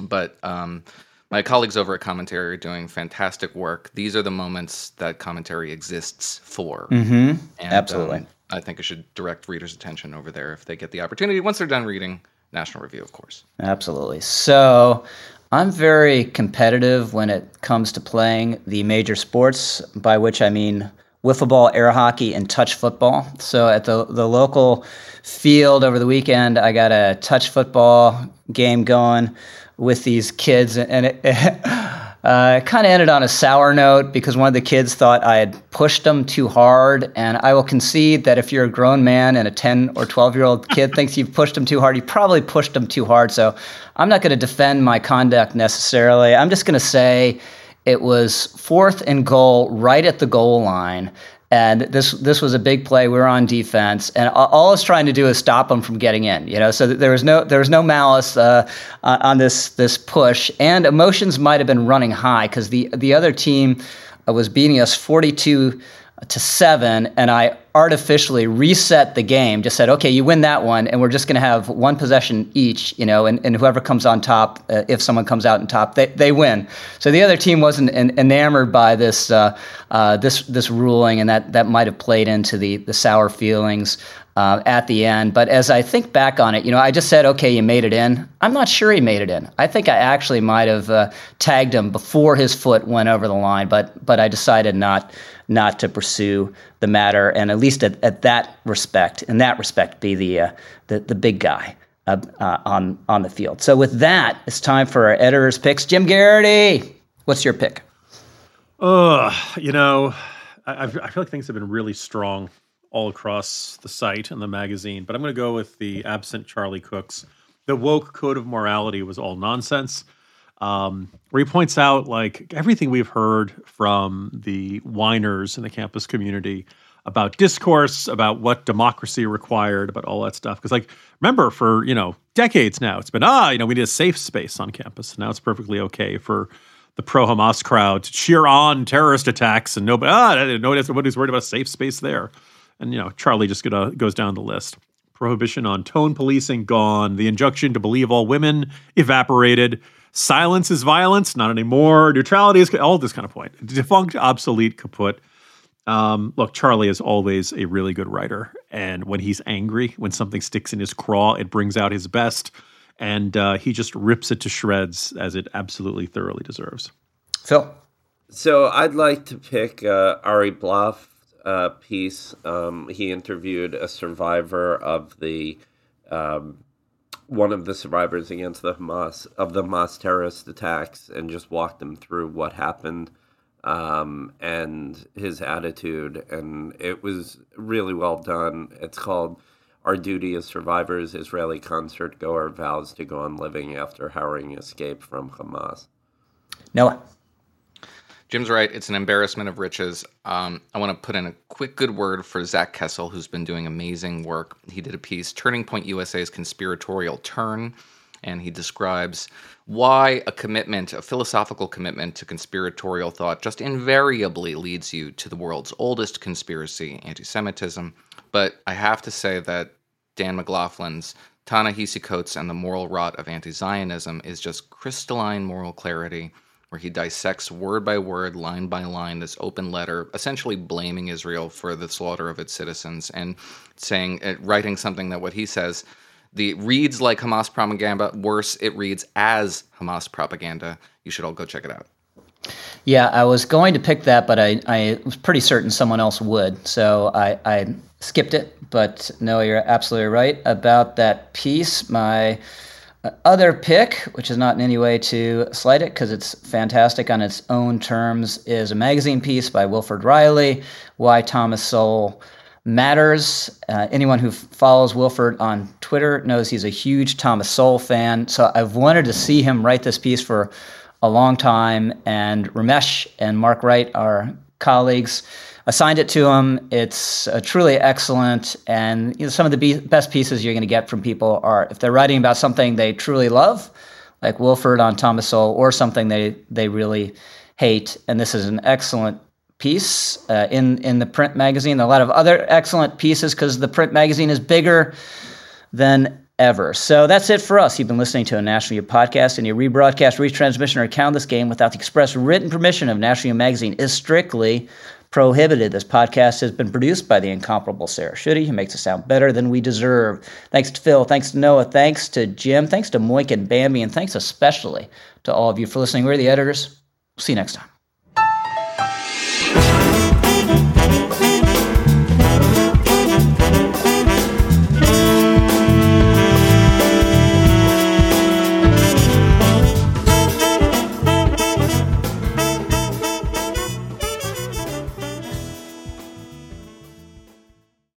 [SPEAKER 4] But um, my colleagues over at Commentary are doing fantastic work. These are the moments that Commentary exists for.
[SPEAKER 2] Mm-hmm.
[SPEAKER 4] And,
[SPEAKER 2] Absolutely.
[SPEAKER 4] um, I think I should direct readers' attention over there if they get the opportunity once they're done reading National Review, of course.
[SPEAKER 2] Absolutely. So I'm very competitive when it comes to playing the major sports, by which I mean wiffle ball, air hockey, and touch football. So at the, the local field over the weekend, I got a touch football game going with these kids, and it, [laughs] uh, it kind of ended on a sour note because one of the kids thought I had pushed them too hard. And I will concede that if you're a grown man and a 10 or 12 year old [laughs] kid thinks you've pushed them too hard, you probably pushed them too hard. So I'm not going to defend my conduct necessarily. I'm just going to say it was fourth and goal right at the goal line. And this this was a big play. We were on defense, and all I was trying to do is stop them from getting in. You know, so there was no there was no malice uh, on this this push, and emotions might have been running high because the the other team was beating us forty two to seven, and I artificially reset the game. Just said, okay, you win that one, and we're just going to have one possession each, you know, and, and whoever comes on top, uh, if someone comes out on top, they, they win. So the other team wasn't en- enamored by this uh, uh, this this ruling, and that that might have played into the the sour feelings. Uh, at the end. But as I think back on it, you know, I just said, okay, you made it in. I'm not sure he made it in. I think I actually might have uh, tagged him before his foot went over the line, but but I decided not not to pursue the matter, and at least at, at that respect, in that respect, be the uh, the, the big guy. Uh, uh, on on the field. So with that, it's time for our editor's picks. Jim Geraghty, what's your pick?
[SPEAKER 3] Uh, you know, I, I feel like things have been really strong all across the site and the magazine, but I'm going to go with the absent Charlie Cooke's. The woke code of morality was all nonsense. Um, where he points out like everything we've heard from the whiners in the campus community about discourse, about what democracy required, about all that stuff. Because like remember, for you know decades now, it's been ah, you know, we need a safe space on campus. Now it's perfectly okay for the pro Hamas crowd to cheer on terrorist attacks, and nobody ah, nobody's, nobody's worried about a safe space there. And you know, Charlie just gonna, goes down the list. Prohibition on tone policing gone. The injunction to believe all women evaporated. Silence is violence, not anymore. Neutrality is all this kind of point. Defunct, obsolete, kaput. Um, look, Charlie is always a really good writer, and when he's angry, when something sticks in his craw, it brings out his best, and uh, he just rips it to shreds as it absolutely thoroughly deserves.
[SPEAKER 2] Phil,
[SPEAKER 5] so I'd like to pick uh, Ari Blaff uh, piece. Um, he interviewed a survivor of the um, one of the survivors against the Hamas of the Hamas terrorist attacks, and just walked them through what happened um, and his attitude, and it was really well done. It's called. Our Duty as Survivors, Israeli concert goer vows to go on living after harrowing escape from Hamas.
[SPEAKER 2] Noah.
[SPEAKER 4] Jim's right. It's an embarrassment of riches. Um, I want to put in a quick good word for Zach Kessel, who's been doing amazing work. He did a piece, Turning Point USA's Conspiratorial Turn, and he describes why a commitment, a philosophical commitment to conspiratorial thought, just invariably leads you to the world's oldest conspiracy, anti Semitism. But I have to say that Dan McLaughlin's Ta-Nehisi Coates and the Moral Rot of Anti Zionism is just crystalline moral clarity where he dissects word by word, line by line, this open letter, essentially blaming Israel for the slaughter of its citizens and saying, uh, writing something that what he says, the reads like Hamas propaganda. Worse, it reads as Hamas propaganda. You should all go check it out.
[SPEAKER 2] Yeah, I was going to pick that, but I, I was pretty certain someone else would. So I, I skipped it. But no, you're absolutely right about that piece. My other pick, which is not in any way to slight it because it's fantastic on its own terms, is a magazine piece by Wilfred Reilly, Why Thomas Sowell Matters. Uh, anyone who follows Wilfred on Twitter knows he's a huge Thomas Sowell fan. So I've wanted to see him write this piece for a long time. And Ramesh and Mark Wright, our colleagues, assigned it to him. It's uh, truly excellent, and you know, some of the be- best pieces you're going to get from people are if they're writing about something they truly love, like Wilfred on Thomas Sowell, or something they they really hate. And this is an excellent piece uh, in in the print magazine. A lot of other excellent pieces because the print magazine is bigger than ever. So that's it for us. You've been listening to a National Review podcast. Any rebroadcast, retransmission, or account this game without the express written permission of National Review Magazine is strictly prohibited. This podcast has been produced by the incomparable Sarah Schutte, who makes it sound better than we deserve. Thanks to Phil, thanks to Noah, thanks to Jim, thanks to Moink and Bambee, and thanks especially to all of you for listening. We're the editors. See you next time.